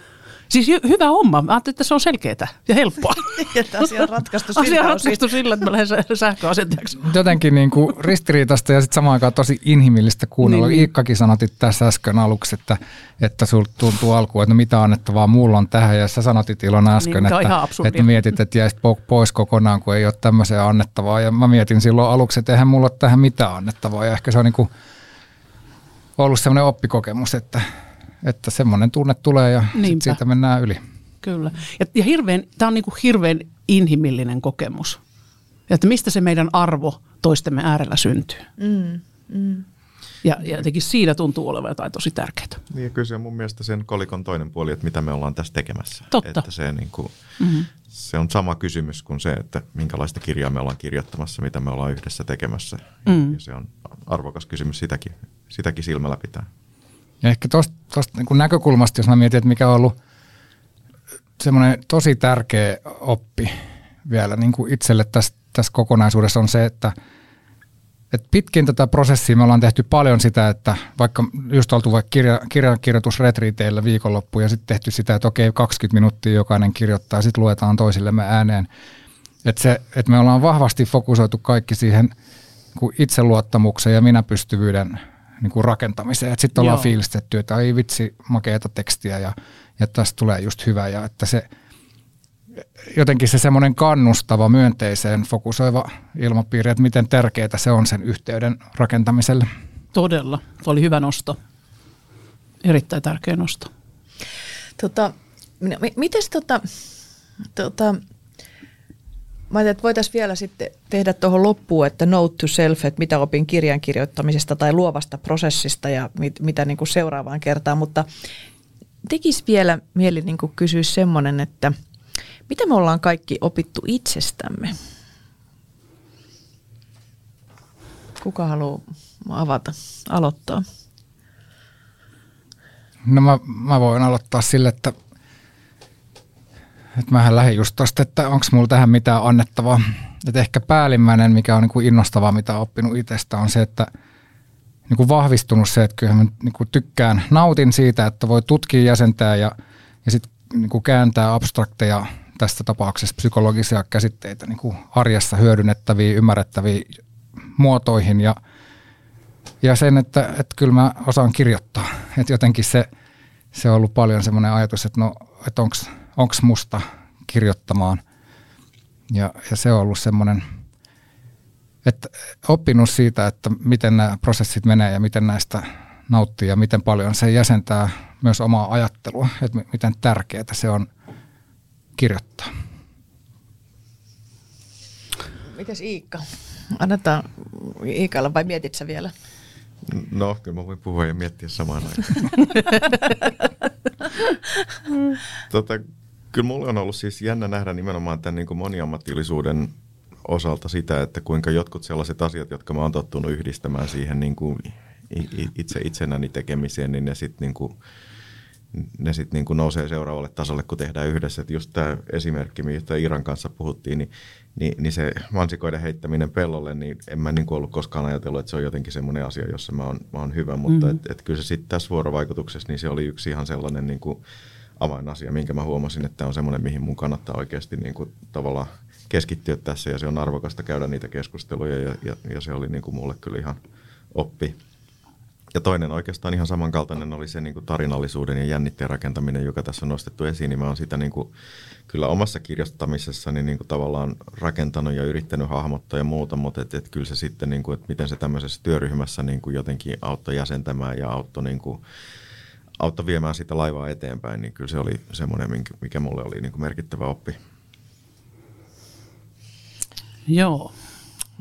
Siis hy- hyvä homma. Mä ajattelin, että se on selkeää ja helppoa. että asia on ratkaistu Asia siltä on ratkaistu sillä, että mä lähden sä- sähköasentajaksi. Jotenkin niin kuin ristiriitasta ja sitten samaan aikaan tosi inhimillistä kuunnella. Niin, Niin, niin. Iikkakin sanotit tässä äsken aluksi, että, että sul tuntuu alkuun, että no mitä annettavaa mulla on tähän. Ja sä sanotit Ilona äsken, Niin, on ihan että, että mietit, että jäisit po- pois kokonaan, kun ei ole tämmöiseen annettavaa. Ja mä mietin silloin aluksi, että eihän mulla ole tähän mitään annettavaa. Ja ehkä se on niin kuin ollut semmoinen oppikokemus, että, että semmoinen tunne tulee ja sit siitä mennään yli. Kyllä. Ja, ja hirveän, tämä on niin kuin hirveän inhimillinen kokemus. Ja että mistä se meidän arvo toistemme äärellä syntyy. Mm, mm. Ja, ja jotenkin siinä tuntuu olevan jotain tosi tärkeää. Niin ja kyllä se on mun mielestä sen kolikon toinen puoli, että mitä me ollaan tässä tekemässä. Totta. Että se, niin kuin, Mm-hmm. se on sama kysymys kuin se, että minkälaista kirjaa me ollaan kirjoittamassa, mitä me ollaan yhdessä tekemässä. Mm. Ja se on arvokas kysymys sitäkin, sitäkin silmällä pitää. Ja ehkä tuosta niin näkökulmasta, jos mä mietin, että mikä on ollut semmoinen tosi tärkeä oppi vielä niin kuin itselle tässä, tässä kokonaisuudessa on se, että, että pitkin tätä prosessia me ollaan tehty paljon sitä, että vaikka just oltu vaikka kirja, kirjakirjoitusretriiteillä viikonloppu ja sitten tehty sitä, että okei 20 minuuttia jokainen kirjoittaa sitten luetaan toisillemme ääneen. Että, se, että me ollaan vahvasti fokusoitu kaikki siihen niin kuin itseluottamuksen ja minäpystyvyyden niin kuin rakentamiseen. Sitten ollaan Joo. fiilistetty, että ai vitsi, makeata tekstiä ja, ja tästä tulee just hyvä. Ja että se, jotenkin se semmoinen kannustava, myönteiseen fokusoiva ilmapiiri, että miten tärkeää se on sen yhteyden rakentamiselle. Todella. Tuo oli hyvä nosto. Erittäin tärkeä nosto. Tota, minä- mi- mites tota, tota, mä että voitaisiin vielä sitten tehdä tuohon loppuun, että note to self, että mitä opin kirjan kirjoittamisesta tai luovasta prosessista ja mit, mitä niin kuin seuraavaan kertaan, mutta tekisi vielä mieli niin kuin kysyä semmoinen, että mitä me ollaan kaikki opittu itsestämme? Kuka haluaa avata, aloittaa? No mä, mä voin aloittaa sille, että, että mähän lähdin just tosta, että onko mulla tähän mitään annettavaa. Että ehkä päällimmäinen, mikä on niin kuin innostavaa, mitä olen oppinut itsestä, on se, että niin kuin vahvistunut se, että kyllä mä niin kuin tykkään, nautin siitä, että voi tutkia jäsentää ja, ja sitten niin kuin kääntää abstrakteja, tässä tapauksessa psykologisia käsitteitä niin kuin arjessa hyödynnettäviin, ymmärrettäviin muotoihin ja, ja sen, että, että kyllä mä osaan kirjoittaa. Että jotenkin se, se on ollut paljon semmoinen ajatus, että no, että onks, onks musta kirjoittamaan. Ja, ja se on ollut semmoinen, että oppinut siitä, että miten nämä prosessit menee ja miten näistä nauttii ja miten paljon se jäsentää myös omaa ajattelua, että mi- miten tärkeää se on kirjoittaa. Mites Iikka? Annetaan Iikalle vai mietit sä vielä? No, kyllä mä voin puhua ja miettiä samaan aikaan. tota, Kyllä mulle on ollut siis jännä nähdä nimenomaan tämän niin kuin moniammatillisuuden osalta sitä, että kuinka jotkut sellaiset asiat, jotka mä oon tottunut yhdistämään siihen niin kuin itse itsenäni tekemiseen, niin ne sitten niin kuin, ne sit niin kuin nousee seuraavalle tasolle, kun tehdään yhdessä. Et just tämä esimerkki, mistä Iran kanssa puhuttiin, niin, niin, niin se mansikoiden heittäminen pellolle, niin en mä niin kuin ollut koskaan ajatellut, että se on jotenkin semmoinen asia, jossa mä oon, mä oon hyvä. Mutta mm-hmm. et, et kyllä se sitten tässä vuorovaikutuksessa, niin se oli yksi ihan sellainen niin kuin avainasia, minkä mä huomasin, että on semmoinen, mihin mun kannattaa oikeasti niin kuin tavallaan keskittyä tässä ja se on arvokasta käydä niitä keskusteluja ja, ja, ja se oli niin kuin mulle kyllä ihan oppi. Ja toinen oikeastaan ihan samankaltainen oli se niin kuin tarinallisuuden ja jännitteen rakentaminen, joka tässä on nostettu esiin. Niin mä oon sitä niin kuin, kyllä omassa kirjoittamisessani niin kuin tavallaan rakentanut ja yrittänyt hahmottaa ja muuta, mutta et, et kyllä se sitten, niin kuin, että miten se tämmöisessä työryhmässä niin kuin jotenkin auttoi jäsentämään ja auttoi, niin kuin, auttoi viemään sitä laivaa eteenpäin, niin kyllä se oli semmoinen, mikä mulle oli niin kuin merkittävä oppi. Joo,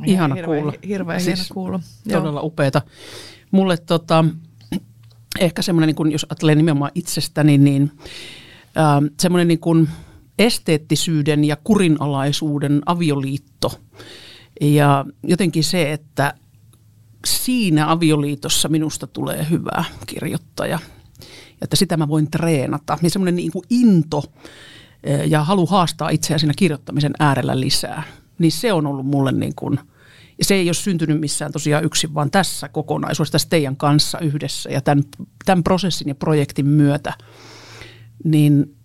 ihana hirveän, kuulla. Hirveän siis hieno kuulla. Todella upeata. Mulle tota, ehkä semmoinen, niin kun, jos ajattelee nimenomaan itsestäni, niin äh, semmoinen niin kuin esteettisyyden ja kurinalaisuuden avioliitto. Ja jotenkin se, että siinä avioliitossa minusta tulee hyvä kirjoittaja. Että sitä mä voin treenata. Ja semmoinen niin kuin into ja halu haastaa itseä siinä kirjoittamisen äärellä lisää. Niin se on ollut mulle niin kuin – ja se ei ole syntynyt missään tosiaan yksin, vaan tässä kokonaisuudessa, tässä teidän kanssa yhdessä ja tämän, tämän prosessin ja projektin myötä, niin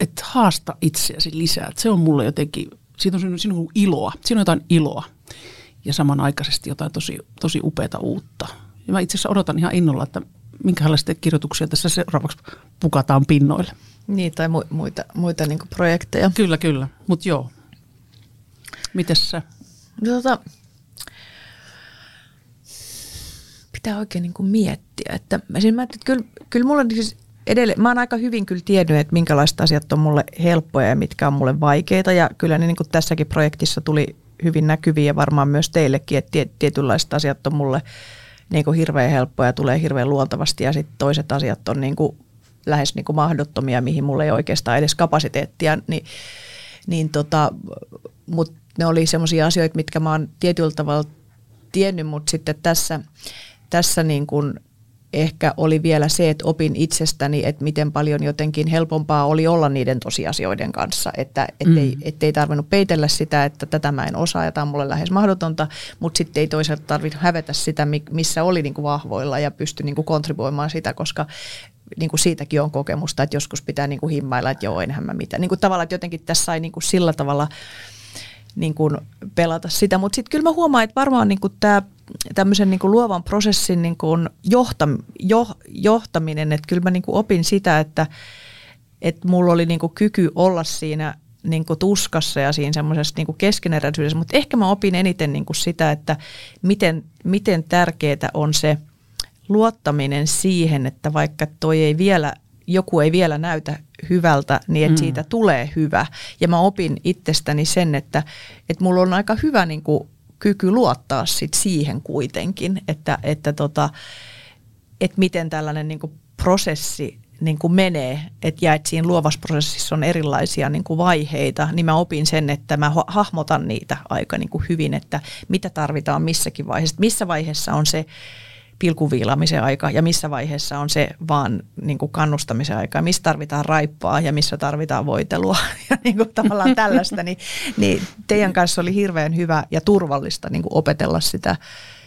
että haasta itseäsi lisää. Että se on mulle jotenkin, siitä on sinun iloa, siinä on jotain iloa ja samanaikaisesti jotain tosi, tosi upeata uutta. Ja mä itse asiassa odotan ihan innolla, että minkälaisia kirjoituksia tässä seuraavaksi pukataan pinnoille. Niin, tai mu- muita, muita niin projekteja. Kyllä, kyllä. Mutta joo. Mites sä? Tota, pitää oikein niin kuin miettiä. Että, siis mä että kyllä, kyllä mulla siis edelleen, mä oon aika hyvin kyllä tiennyt, että minkälaiset asiat on mulle helppoja ja mitkä on mulle vaikeita. Ja kyllä ne niin kuin tässäkin projektissa tuli hyvin näkyviä ja varmaan myös teillekin, että tietynlaiset asiat on mulle niin kuin hirveän helppoja ja tulee hirveän luontavasti ja sitten toiset asiat on niin kuin lähes niin kuin mahdottomia, mihin mulle ei oikeastaan edes kapasiteettia. Niin, niin tota, Mutta ne oli semmoisia asioita, mitkä mä oon tietyllä tavalla tiennyt, mutta sitten tässä tässä niin kuin ehkä oli vielä se, että opin itsestäni, että miten paljon jotenkin helpompaa oli olla niiden tosiasioiden kanssa, että ettei, mm. ettei tarvinnut peitellä sitä, että tätä mä en osaa ja tämä on mulle lähes mahdotonta, mutta sitten ei toisaalta tarvinnut hävetä sitä, missä oli niin kuin vahvoilla ja pystyi niin kuin kontribuoimaan sitä, koska niin kuin siitäkin on kokemusta, että joskus pitää niin kuin himmailla, että joo, enhän mä mitään. Niin kuin tavallaan, että jotenkin tässä sai niin kuin sillä tavalla niin kuin pelata sitä, mutta sitten kyllä mä huomaan, että varmaan niin kuin tämä tämmöisen niin kuin luovan prosessin niin kuin johtam, jo, johtaminen, että kyllä mä niin kuin opin sitä, että, että mulla oli niin kuin kyky olla siinä niin kuin tuskassa ja siinä semmoisessa niin keskeneräisyydessä, mutta ehkä mä opin eniten niin kuin sitä, että miten, miten tärkeää on se luottaminen siihen, että vaikka toi ei vielä, joku ei vielä näytä hyvältä, niin että mm. siitä tulee hyvä. Ja mä opin itsestäni sen, että, että mulla on aika hyvä niin kuin kyky luottaa sit siihen kuitenkin, että, että, tota, että miten tällainen niin prosessi niin menee, että, ja että siinä luovassa prosessissa on erilaisia niin vaiheita, niin mä opin sen, että mä hahmotan niitä aika niin hyvin, että mitä tarvitaan missäkin vaiheessa. Missä vaiheessa on se pilkuviilaamisen aika ja missä vaiheessa on se vaan niin kuin kannustamisen aika, missä tarvitaan raippaa ja missä tarvitaan voitelua ja niin kuin tavallaan tällaista, niin, niin teidän kanssa oli hirveän hyvä ja turvallista niin kuin opetella sitä,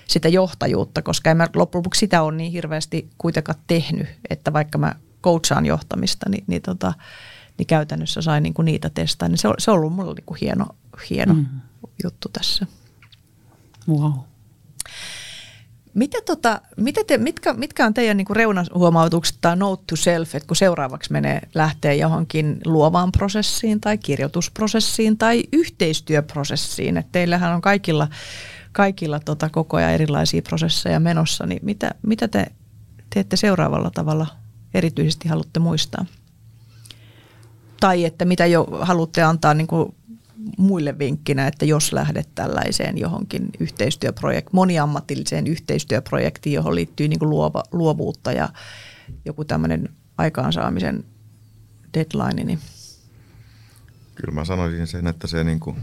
sitä johtajuutta, koska en mä loppujen lopuksi sitä ole niin hirveästi kuitenkaan tehnyt, että vaikka mä coachaan johtamista, niin, niin, tota, niin käytännössä sain niin kuin niitä testaa, niin se on, se on ollut mulle niin kuin hieno, hieno mm. juttu tässä. Wow. Mitä tota, mitä te, mitkä, mitkä on teidän niin reunahuomautukset tai note to self, että kun seuraavaksi menee lähtee johonkin luovaan prosessiin tai kirjoitusprosessiin tai yhteistyöprosessiin, että teillähän on kaikilla, kaikilla tota koko ajan erilaisia prosesseja menossa, niin mitä, mitä te teette seuraavalla tavalla erityisesti haluatte muistaa? Tai että mitä jo haluatte antaa niin kuin muille vinkkinä, että jos lähdet tällaiseen johonkin yhteistyöprojektiin, moniammatilliseen yhteistyöprojektiin, johon liittyy niin kuin luova, luovuutta ja joku tämmöinen aikaansaamisen deadline, niin Kyllä mä sanoisin sen, että se niin kuin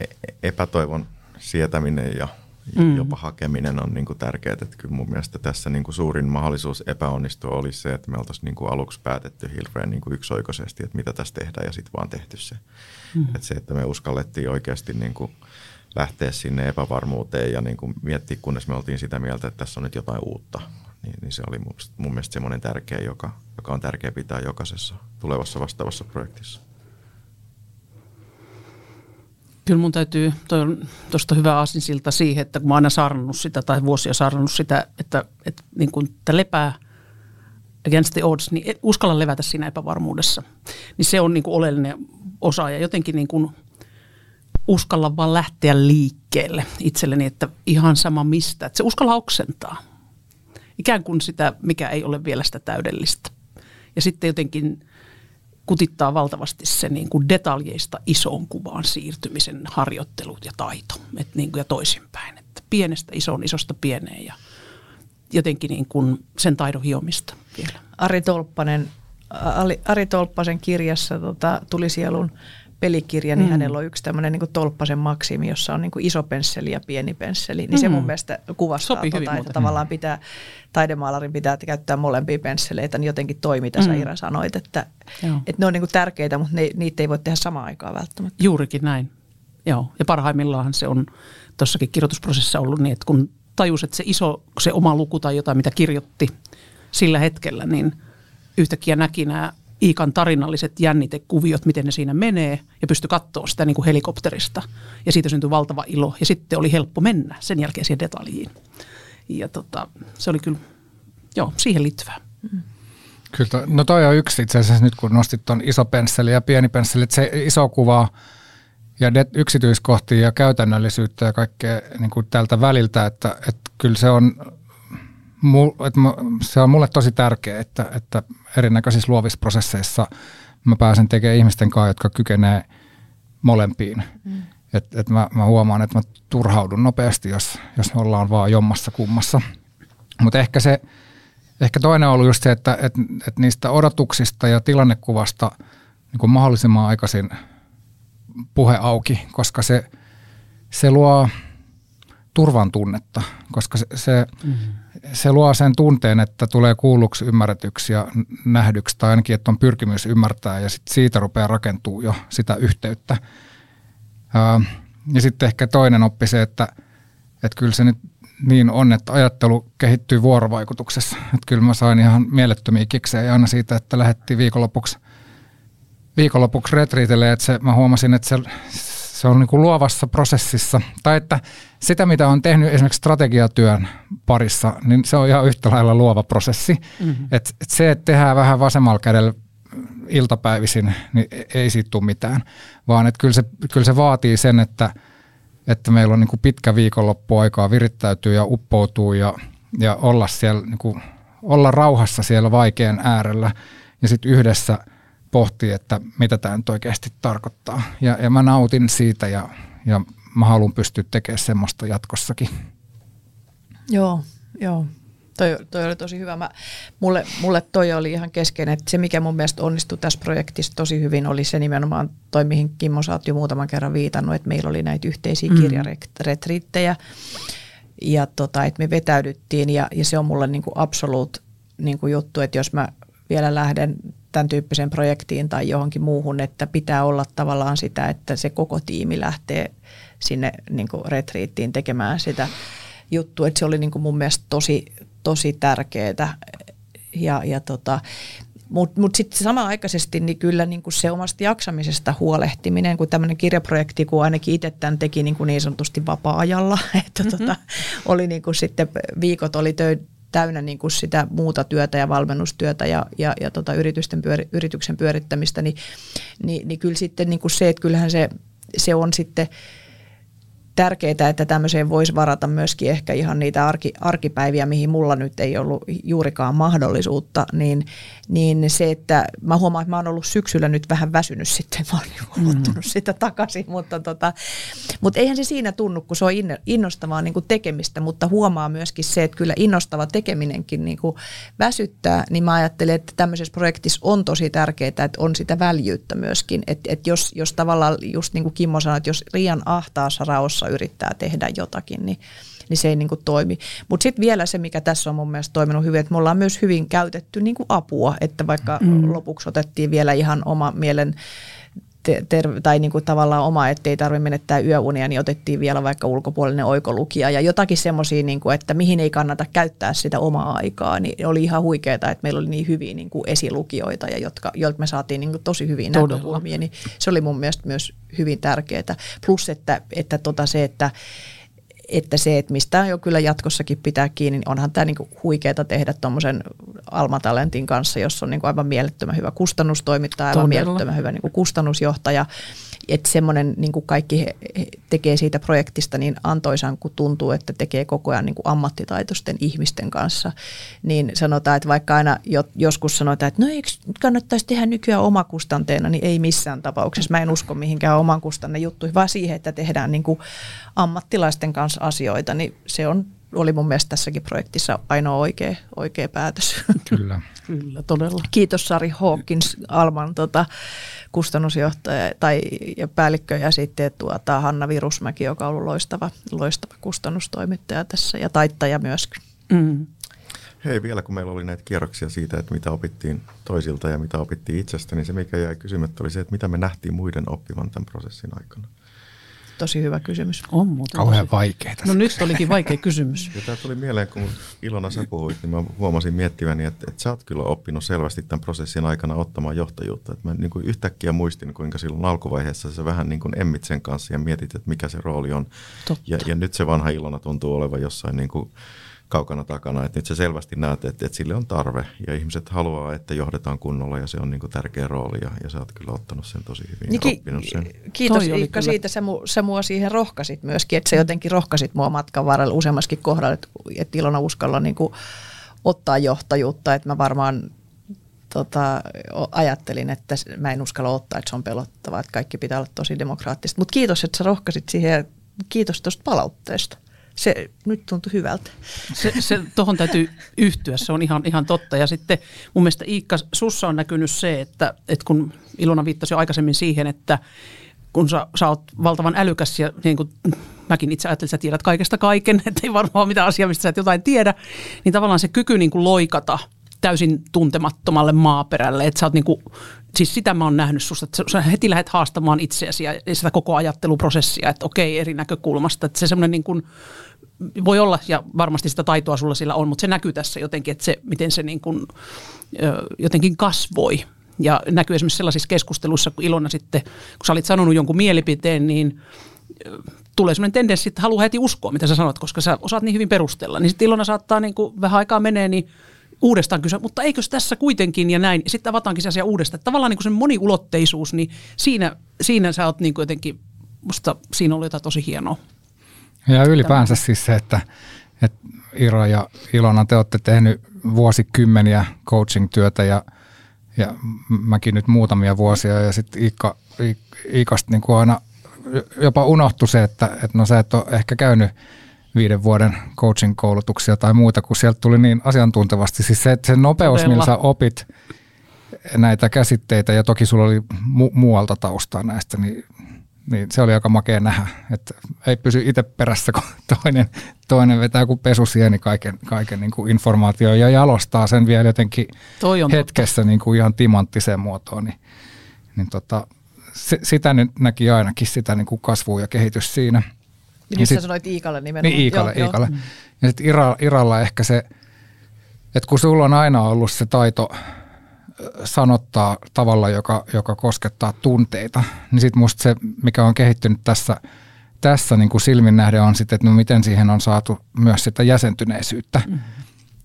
e-, epätoivon sietäminen ja mm. jopa hakeminen on niin kuin tärkeää. Että kyllä mun mielestä tässä niin kuin suurin mahdollisuus epäonnistua olisi se, että me oltaisiin niin kuin aluksi päätetty hirveän niin kuin yksioikoisesti, että mitä tässä tehdään ja sitten vaan tehty se. Mm. Että se, että me uskallettiin oikeasti niin kuin lähteä sinne epävarmuuteen ja niin kuin miettiä, kunnes me oltiin sitä mieltä, että tässä on nyt jotain uutta. Niin, niin se oli mun, mun mielestä semmoinen tärkeä, joka, joka on tärkeä pitää jokaisessa tulevassa vastaavassa projektissa. Kyllä mun täytyy, tuosta hyvä aasinsilta siihen, että kun mä oon aina saarnannut sitä tai vuosia saarnannut sitä, että, että, niin kun, että lepää against the odds, niin uskalla levätä siinä epävarmuudessa. Niin se on niin kuin oleellinen osa ja jotenkin niin kuin uskalla vaan lähteä liikkeelle itselleni, että ihan sama mistä. Että se uskalla oksentaa. Ikään kuin sitä, mikä ei ole vielä sitä täydellistä. Ja sitten jotenkin kutittaa valtavasti se niin kuin detaljeista isoon kuvaan siirtymisen harjoittelut ja taito et niin kuin ja toisinpäin. Että pienestä isoon, isosta pieneen ja jotenkin niin kuin sen taidon hiomista vielä. Ari Tolppanen, Ari Tolppasen kirjassa tota, tuli sielun pelikirja, niin mm. hänellä on yksi tämmöinen niin tolppasen maksimi, jossa on niin iso pensseli ja pieni pensseli. Niin mm. se mun mielestä kuvastaa Sopii tota, että tavallaan pitää, taidemaalarin pitää käyttää molempia pensseleitä, niin jotenkin toi, mitä mm. Ira sanoit, että, että ne on niin tärkeitä, mutta ne, niitä ei voi tehdä samaan aikaan välttämättä. Juurikin näin. Joo, ja parhaimmillaan se on tuossakin kirjoitusprosessissa ollut niin, että kun tajus, että se iso, se oma luku tai jotain, mitä kirjoitti sillä hetkellä, niin yhtäkkiä näki nämä Iikan tarinalliset jännitekuviot, miten ne siinä menee, ja pystyi katsoa sitä niin kuin helikopterista. Ja siitä syntyi valtava ilo, ja sitten oli helppo mennä sen jälkeen siihen detaljiin. Ja tota, se oli kyllä, joo, siihen liittyvää. Kyllä, to, no toi on yksi itse asiassa nyt kun nostit tuon iso pensseli ja pieni pensseli, että se iso kuva ja de, yksityiskohtia ja käytännöllisyyttä ja kaikkea niin kuin tältä väliltä, että, että kyllä se on että se on mulle tosi tärkeää, että, että erinäköisissä luovissa prosesseissa mä pääsen tekemään ihmisten kanssa, jotka kykenee molempiin. Mm. Et, et mä, mä huomaan, että mä turhaudun nopeasti, jos, jos me ollaan vaan jommassa kummassa. Mutta ehkä se, ehkä toinen on ollut just se, että et, et niistä odotuksista ja tilannekuvasta niin kuin mahdollisimman aikaisin puhe auki, koska se, se luo turvan tunnetta, koska se, se mm-hmm se luo sen tunteen, että tulee kuulluksi, ymmärretyksi ja nähdyksi, tai ainakin, että on pyrkimys ymmärtää, ja sit siitä rupeaa rakentuu jo sitä yhteyttä. Ja sitten ehkä toinen oppi se, että, että kyllä se nyt niin on, että ajattelu kehittyy vuorovaikutuksessa. Että kyllä mä sain ihan mielettömiä kiksejä aina siitä, että lähdettiin viikonlopuksi, viikonlopuksi retriitille, että se, mä huomasin, että se, se on niin kuin luovassa prosessissa. Tai että sitä, mitä on tehnyt esimerkiksi strategiatyön parissa, niin se on ihan yhtä lailla luova prosessi. Mm-hmm. Et, et se, että tehdään vähän vasemmalla kädellä iltapäivisin, niin e-, ei siitä tule mitään. Vaan että kyllä se, kyllä se vaatii sen, että, että meillä on niin kuin pitkä viikonloppu aikaa virittäytyy ja uppoutuu ja, ja olla, siellä, niin kuin, olla rauhassa siellä vaikean äärellä ja sitten yhdessä – pohtii, että mitä tämä nyt oikeasti tarkoittaa. Ja, ja mä nautin siitä ja, ja mä haluan pystyä tekemään semmoista jatkossakin. Joo, joo. Toi, toi oli tosi hyvä. Mä, mulle, mulle toi oli ihan keskeinen, että se mikä mun mielestä onnistui tässä projektissa tosi hyvin oli se nimenomaan toi, mihin Kimmo sä oot jo muutaman kerran viitannut, että meillä oli näitä yhteisiä mm. kirjaretriittejä ja tota, että me vetäydyttiin ja, ja se on mulle niin kuin absoluut niin kuin juttu, että jos mä vielä lähden tämän tyyppiseen projektiin tai johonkin muuhun, että pitää olla tavallaan sitä, että se koko tiimi lähtee sinne niin kuin retriittiin tekemään sitä juttua. Että se oli niin kuin mun mielestä tosi, tosi tärkeää. Ja, ja tota, mutta mut sitten samanaikaisesti niin kyllä niin kuin se omasta jaksamisesta huolehtiminen, kun tämmöinen kirjaprojekti, kun ainakin itse tämän teki niin, kuin niin sanotusti vapaa-ajalla, että mm-hmm. tota, oli niin kuin sitten viikot oli tö, täynnä niin kuin sitä muuta työtä ja valmennustyötä ja, ja, ja tota yritysten pyöri, yrityksen pyörittämistä, niin, niin, niin kyllä sitten niin kuin se, että kyllähän se, se on sitten tärkeää, että tämmöiseen voisi varata myöskin ehkä ihan niitä arki, arkipäiviä, mihin mulla nyt ei ollut juurikaan mahdollisuutta, niin, niin se, että mä huomaan, että mä oon ollut syksyllä nyt vähän väsynyt sitten, mä oon niin mm. sitä takaisin, mutta, tota, mutta eihän se siinä tunnu, kun se on innostavaa niin kuin tekemistä, mutta huomaa myöskin se, että kyllä innostava tekeminenkin niin kuin väsyttää, niin mä ajattelen, että tämmöisessä projektissa on tosi tärkeää, että on sitä väljyyttä myöskin, että, että jos, jos tavallaan just niin kuin Kimmo sanoi, että jos liian ahtaassa raossa yrittää tehdä jotakin, niin, niin se ei niin kuin toimi. Mutta sitten vielä se, mikä tässä on mun mielestä toiminut hyvin, että me ollaan myös hyvin käytetty niin kuin apua, että vaikka mm. lopuksi otettiin vielä ihan oma mielen ter- tai niin kuin tavallaan oma, ettei tarvitse menettää yöunia, niin otettiin vielä vaikka ulkopuolinen oikolukija. Ja jotakin semmoisia, niin kuin, että mihin ei kannata käyttää sitä omaa aikaa, niin oli ihan huikeaa, että meillä oli niin hyviä niin kuin esilukijoita, ja jotka, joilta me saatiin niin kuin tosi hyviä näkökulmia, niin se oli mun mielestä myös hyvin tärkeää. Plus, että, että tota se, että että se, että mistä jo kyllä jatkossakin pitää kiinni, niin onhan tämä niinku huikeeta tehdä tuommoisen Alma-talentin kanssa, jossa on niinku aivan mielettömän hyvä kustannustoimittaja, aivan Todella. mielettömän hyvä niinku kustannusjohtaja että semmoinen niin kuin kaikki tekee siitä projektista niin antoisan, kun tuntuu, että tekee koko ajan niin kuin ammattitaitoisten ihmisten kanssa, niin sanotaan, että vaikka aina jo, joskus sanotaan, että no eikö kannattaisi tehdä nykyään omakustanteena, niin ei missään tapauksessa. Mä en usko mihinkään oman kustanne juttuihin, vaan siihen, että tehdään niin kuin ammattilaisten kanssa asioita, niin se on oli mun mielestä tässäkin projektissa ainoa oikea, oikea päätös. Kyllä. Kyllä, todella. Kiitos Sari Hawkins, Alman tota, kustannusjohtaja tai ja päällikkö ja sitten tuota, Hanna Virusmäki, joka on ollut loistava, loistava kustannustoimittaja tässä ja taittaja myöskin. Mm. Hei, vielä kun meillä oli näitä kierroksia siitä, että mitä opittiin toisilta ja mitä opittiin itsestä, niin se mikä jäi kysymättä oli se, että mitä me nähtiin muiden oppivan tämän prosessin aikana. Tosi hyvä kysymys. On muuten. Kauhean vaikeita. No nyt olikin vaikea kysymys. Ja tämä tuli mieleen, kun Ilona sä puhuit, niin mä huomasin miettiväni, että, että sä oot kyllä oppinut selvästi tämän prosessin aikana ottamaan johtajuutta. Että mä niin kuin yhtäkkiä muistin, kuinka silloin alkuvaiheessa sä vähän niin kuin emmit sen kanssa ja mietit, että mikä se rooli on. Ja, ja nyt se vanha Ilona tuntuu olevan jossain niin kuin kaukana takana. Että nyt sä selvästi näet, että, että sille on tarve ja ihmiset haluaa, että johdetaan kunnolla ja se on niin kuin tärkeä rooli ja, ja sä oot kyllä ottanut sen tosi hyvin niin, ja oppinut sen. Kiitos Toi Iikka siitä, sä, mu, sä mua siihen rohkasit myöskin, että sä jotenkin rohkasit mua matkan varrella useammaskin kohdalla, että, että Ilona uskalla niin kuin ottaa johtajuutta, että mä varmaan tota, ajattelin, että mä en uskalla ottaa, että se on pelottavaa, että kaikki pitää olla tosi demokraattista. Mutta kiitos, että sä rohkasit siihen kiitos tuosta palautteesta se nyt tuntui hyvältä. Se, se, tuohon täytyy yhtyä, se on ihan, ihan totta. Ja sitten mun mielestä Iikka, sussa on näkynyt se, että, että kun Ilona viittasi jo aikaisemmin siihen, että kun sä, sä oot valtavan älykäs ja niin kuin mäkin itse ajattelin, että sä tiedät kaikesta kaiken, että ei varmaan ole mitään asiaa, mistä sä et jotain tiedä, niin tavallaan se kyky niin kuin loikata täysin tuntemattomalle maaperälle, että sä oot niin kuin, siis sitä mä oon nähnyt susta, että sä heti lähdet haastamaan itseäsi ja sitä koko ajatteluprosessia, että okei, eri näkökulmasta, että se semmoinen niin kuin, voi olla, ja varmasti sitä taitoa sulla sillä on, mutta se näkyy tässä jotenkin, että se, miten se niin kuin, jotenkin kasvoi. Ja näkyy esimerkiksi sellaisissa keskusteluissa, kun Ilona sitten, kun sä olit sanonut jonkun mielipiteen, niin tulee sellainen tendenssi, että haluaa heti uskoa, mitä sä sanot, koska sä osaat niin hyvin perustella. Niin sitten Ilona saattaa niin kuin vähän aikaa menee, niin uudestaan kysyä, mutta eikös tässä kuitenkin ja näin. Sitten avataankin se asia uudestaan. Tavallaan niin kuin se moniulotteisuus, niin siinä, siinä sä oot niin kuin jotenkin, musta siinä oli jotain tosi hienoa. Ja ylipäänsä siis se, että, että Iro ja Ilona, te olette tehnyt vuosikymmeniä coaching-työtä ja, ja mäkin nyt muutamia vuosia ja sitten Iikka, Iikasta niin aina jopa unohtui se, että, että no sä et ole ehkä käynyt viiden vuoden coaching-koulutuksia tai muuta, kun sieltä tuli niin asiantuntevasti. Siis se, se nopeus, Todella. millä sä opit näitä käsitteitä ja toki sulla oli mu- muualta taustaa näistä, niin niin se oli aika makea nähdä, että ei pysy itse perässä, kun toinen, toinen vetää kuin pesusieni kaiken, kaiken niin kuin informaatio ja jalostaa sen vielä jotenkin hetkessä niin kuin ihan timanttiseen muotoon. Niin, niin tota, se, sitä nyt näki ainakin, sitä niin kuin kasvua ja kehitys siinä. Ja nyt sit, sä sanoit Iikalle nimenomaan. Niin Iikalle, joo, Iikalle. Joo. Ja sitten Ira, Iralla ehkä se, että kun sulla on aina ollut se taito sanottaa tavalla, joka, joka koskettaa tunteita, niin sitten musta se, mikä on kehittynyt tässä, tässä niin kuin silmin nähden on sitten, että no miten siihen on saatu myös sitä jäsentyneisyyttä, mm-hmm.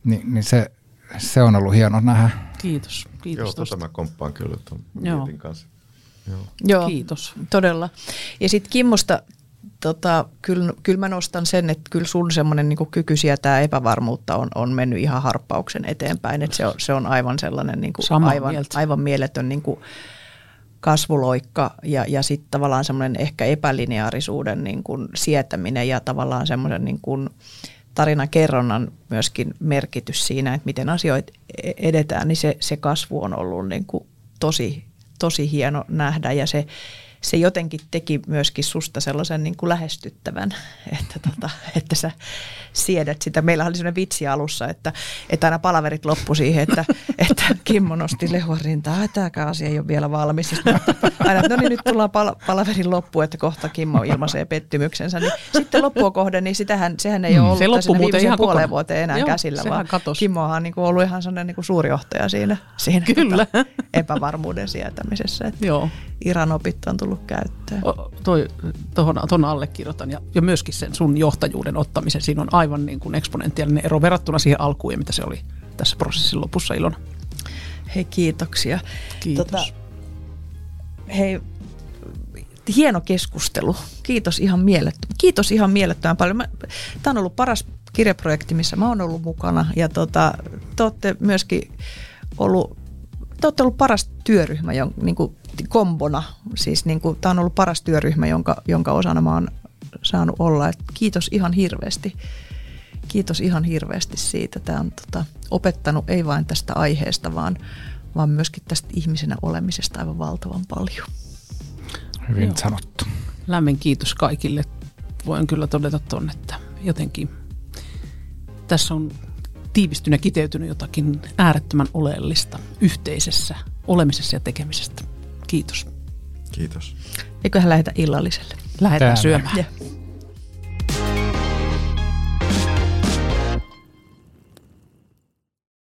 Ni, niin se, se on ollut hieno nähdä. Kiitos. Kiitos Joo, tota mä komppaan kyllä tuon kanssa. Joo. Joo, kiitos. Todella. Ja sitten Kimmosta tota, kyllä, kyllä mä nostan sen, että kyllä sun semmoinen niin kyky sietää epävarmuutta on, on mennyt ihan harppauksen eteenpäin. Että se, on, se on aivan sellainen niin kuin aivan, aivan mieletön niin kuin kasvuloikka ja, ja sitten tavallaan semmoinen ehkä epälineaarisuuden niin kuin sietäminen ja tavallaan semmoisen niin kuin kerronnan myöskin merkitys siinä, että miten asioita e-, edetään, niin se, se kasvu on ollut niin kuin tosi, tosi hieno nähdä ja se, se jotenkin teki myöskin susta sellaisen niin kuin lähestyttävän, että, tota, että sä siedät sitä. Meillä oli sellainen vitsi alussa, että, että aina palaverit loppu siihen, että, että Kimmo nosti lehua rintaa, tämäkään asia ei ole vielä valmis. Aina, no niin, nyt tullaan pal- palaverin loppu, että kohta Kimmo ilmaisee pettymyksensä. Niin sitten loppua kohden, niin sitähän, sehän ei mm, ole ollut se loppu muuten ihan puoleen vuoteen enää Joo, käsillä, vaan katos. Kimmohan on niin kuin ollut ihan sellainen niin kuin suurjohtaja siinä, siinä Kyllä. Tota, epävarmuuden sietämisessä. Että Joo. Iran opit on tullut käyttöön. O, toi, tohon, ton allekirjoitan ja, ja myöskin sen sun johtajuuden ottamisen. Siinä on aivan niin kuin eksponentiaalinen ero verrattuna siihen alkuun ja mitä se oli tässä prosessin lopussa Ilona. Hei kiitoksia. Kiitos. Tota, hei, hieno keskustelu. Kiitos ihan mielettömän. Kiitos ihan mielettömän paljon. Tämä on ollut paras kirjaprojekti, missä mä oon ollut mukana. Ja tota, te olette myöskin ollut, te olette ollut paras työryhmä, jon, niin kuin kombona. Siis niin kuin, tämä on ollut paras työryhmä, jonka, jonka osana mä oon saanut olla. Et kiitos ihan hirveästi. Kiitos ihan hirveästi siitä. Tämä on tota, opettanut ei vain tästä aiheesta, vaan, vaan myöskin tästä ihmisenä olemisesta aivan valtavan paljon. Hyvin Joo. sanottu. Lämmin kiitos kaikille. Voin kyllä todeta tuonne, että jotenkin tässä on tiivistynyt ja kiteytynyt jotakin äärettömän oleellista yhteisessä olemisessa ja tekemisestä. Kiitos. Kiitos. Eiköhän lähetä illalliselle. Lähdetään syömään. Ja.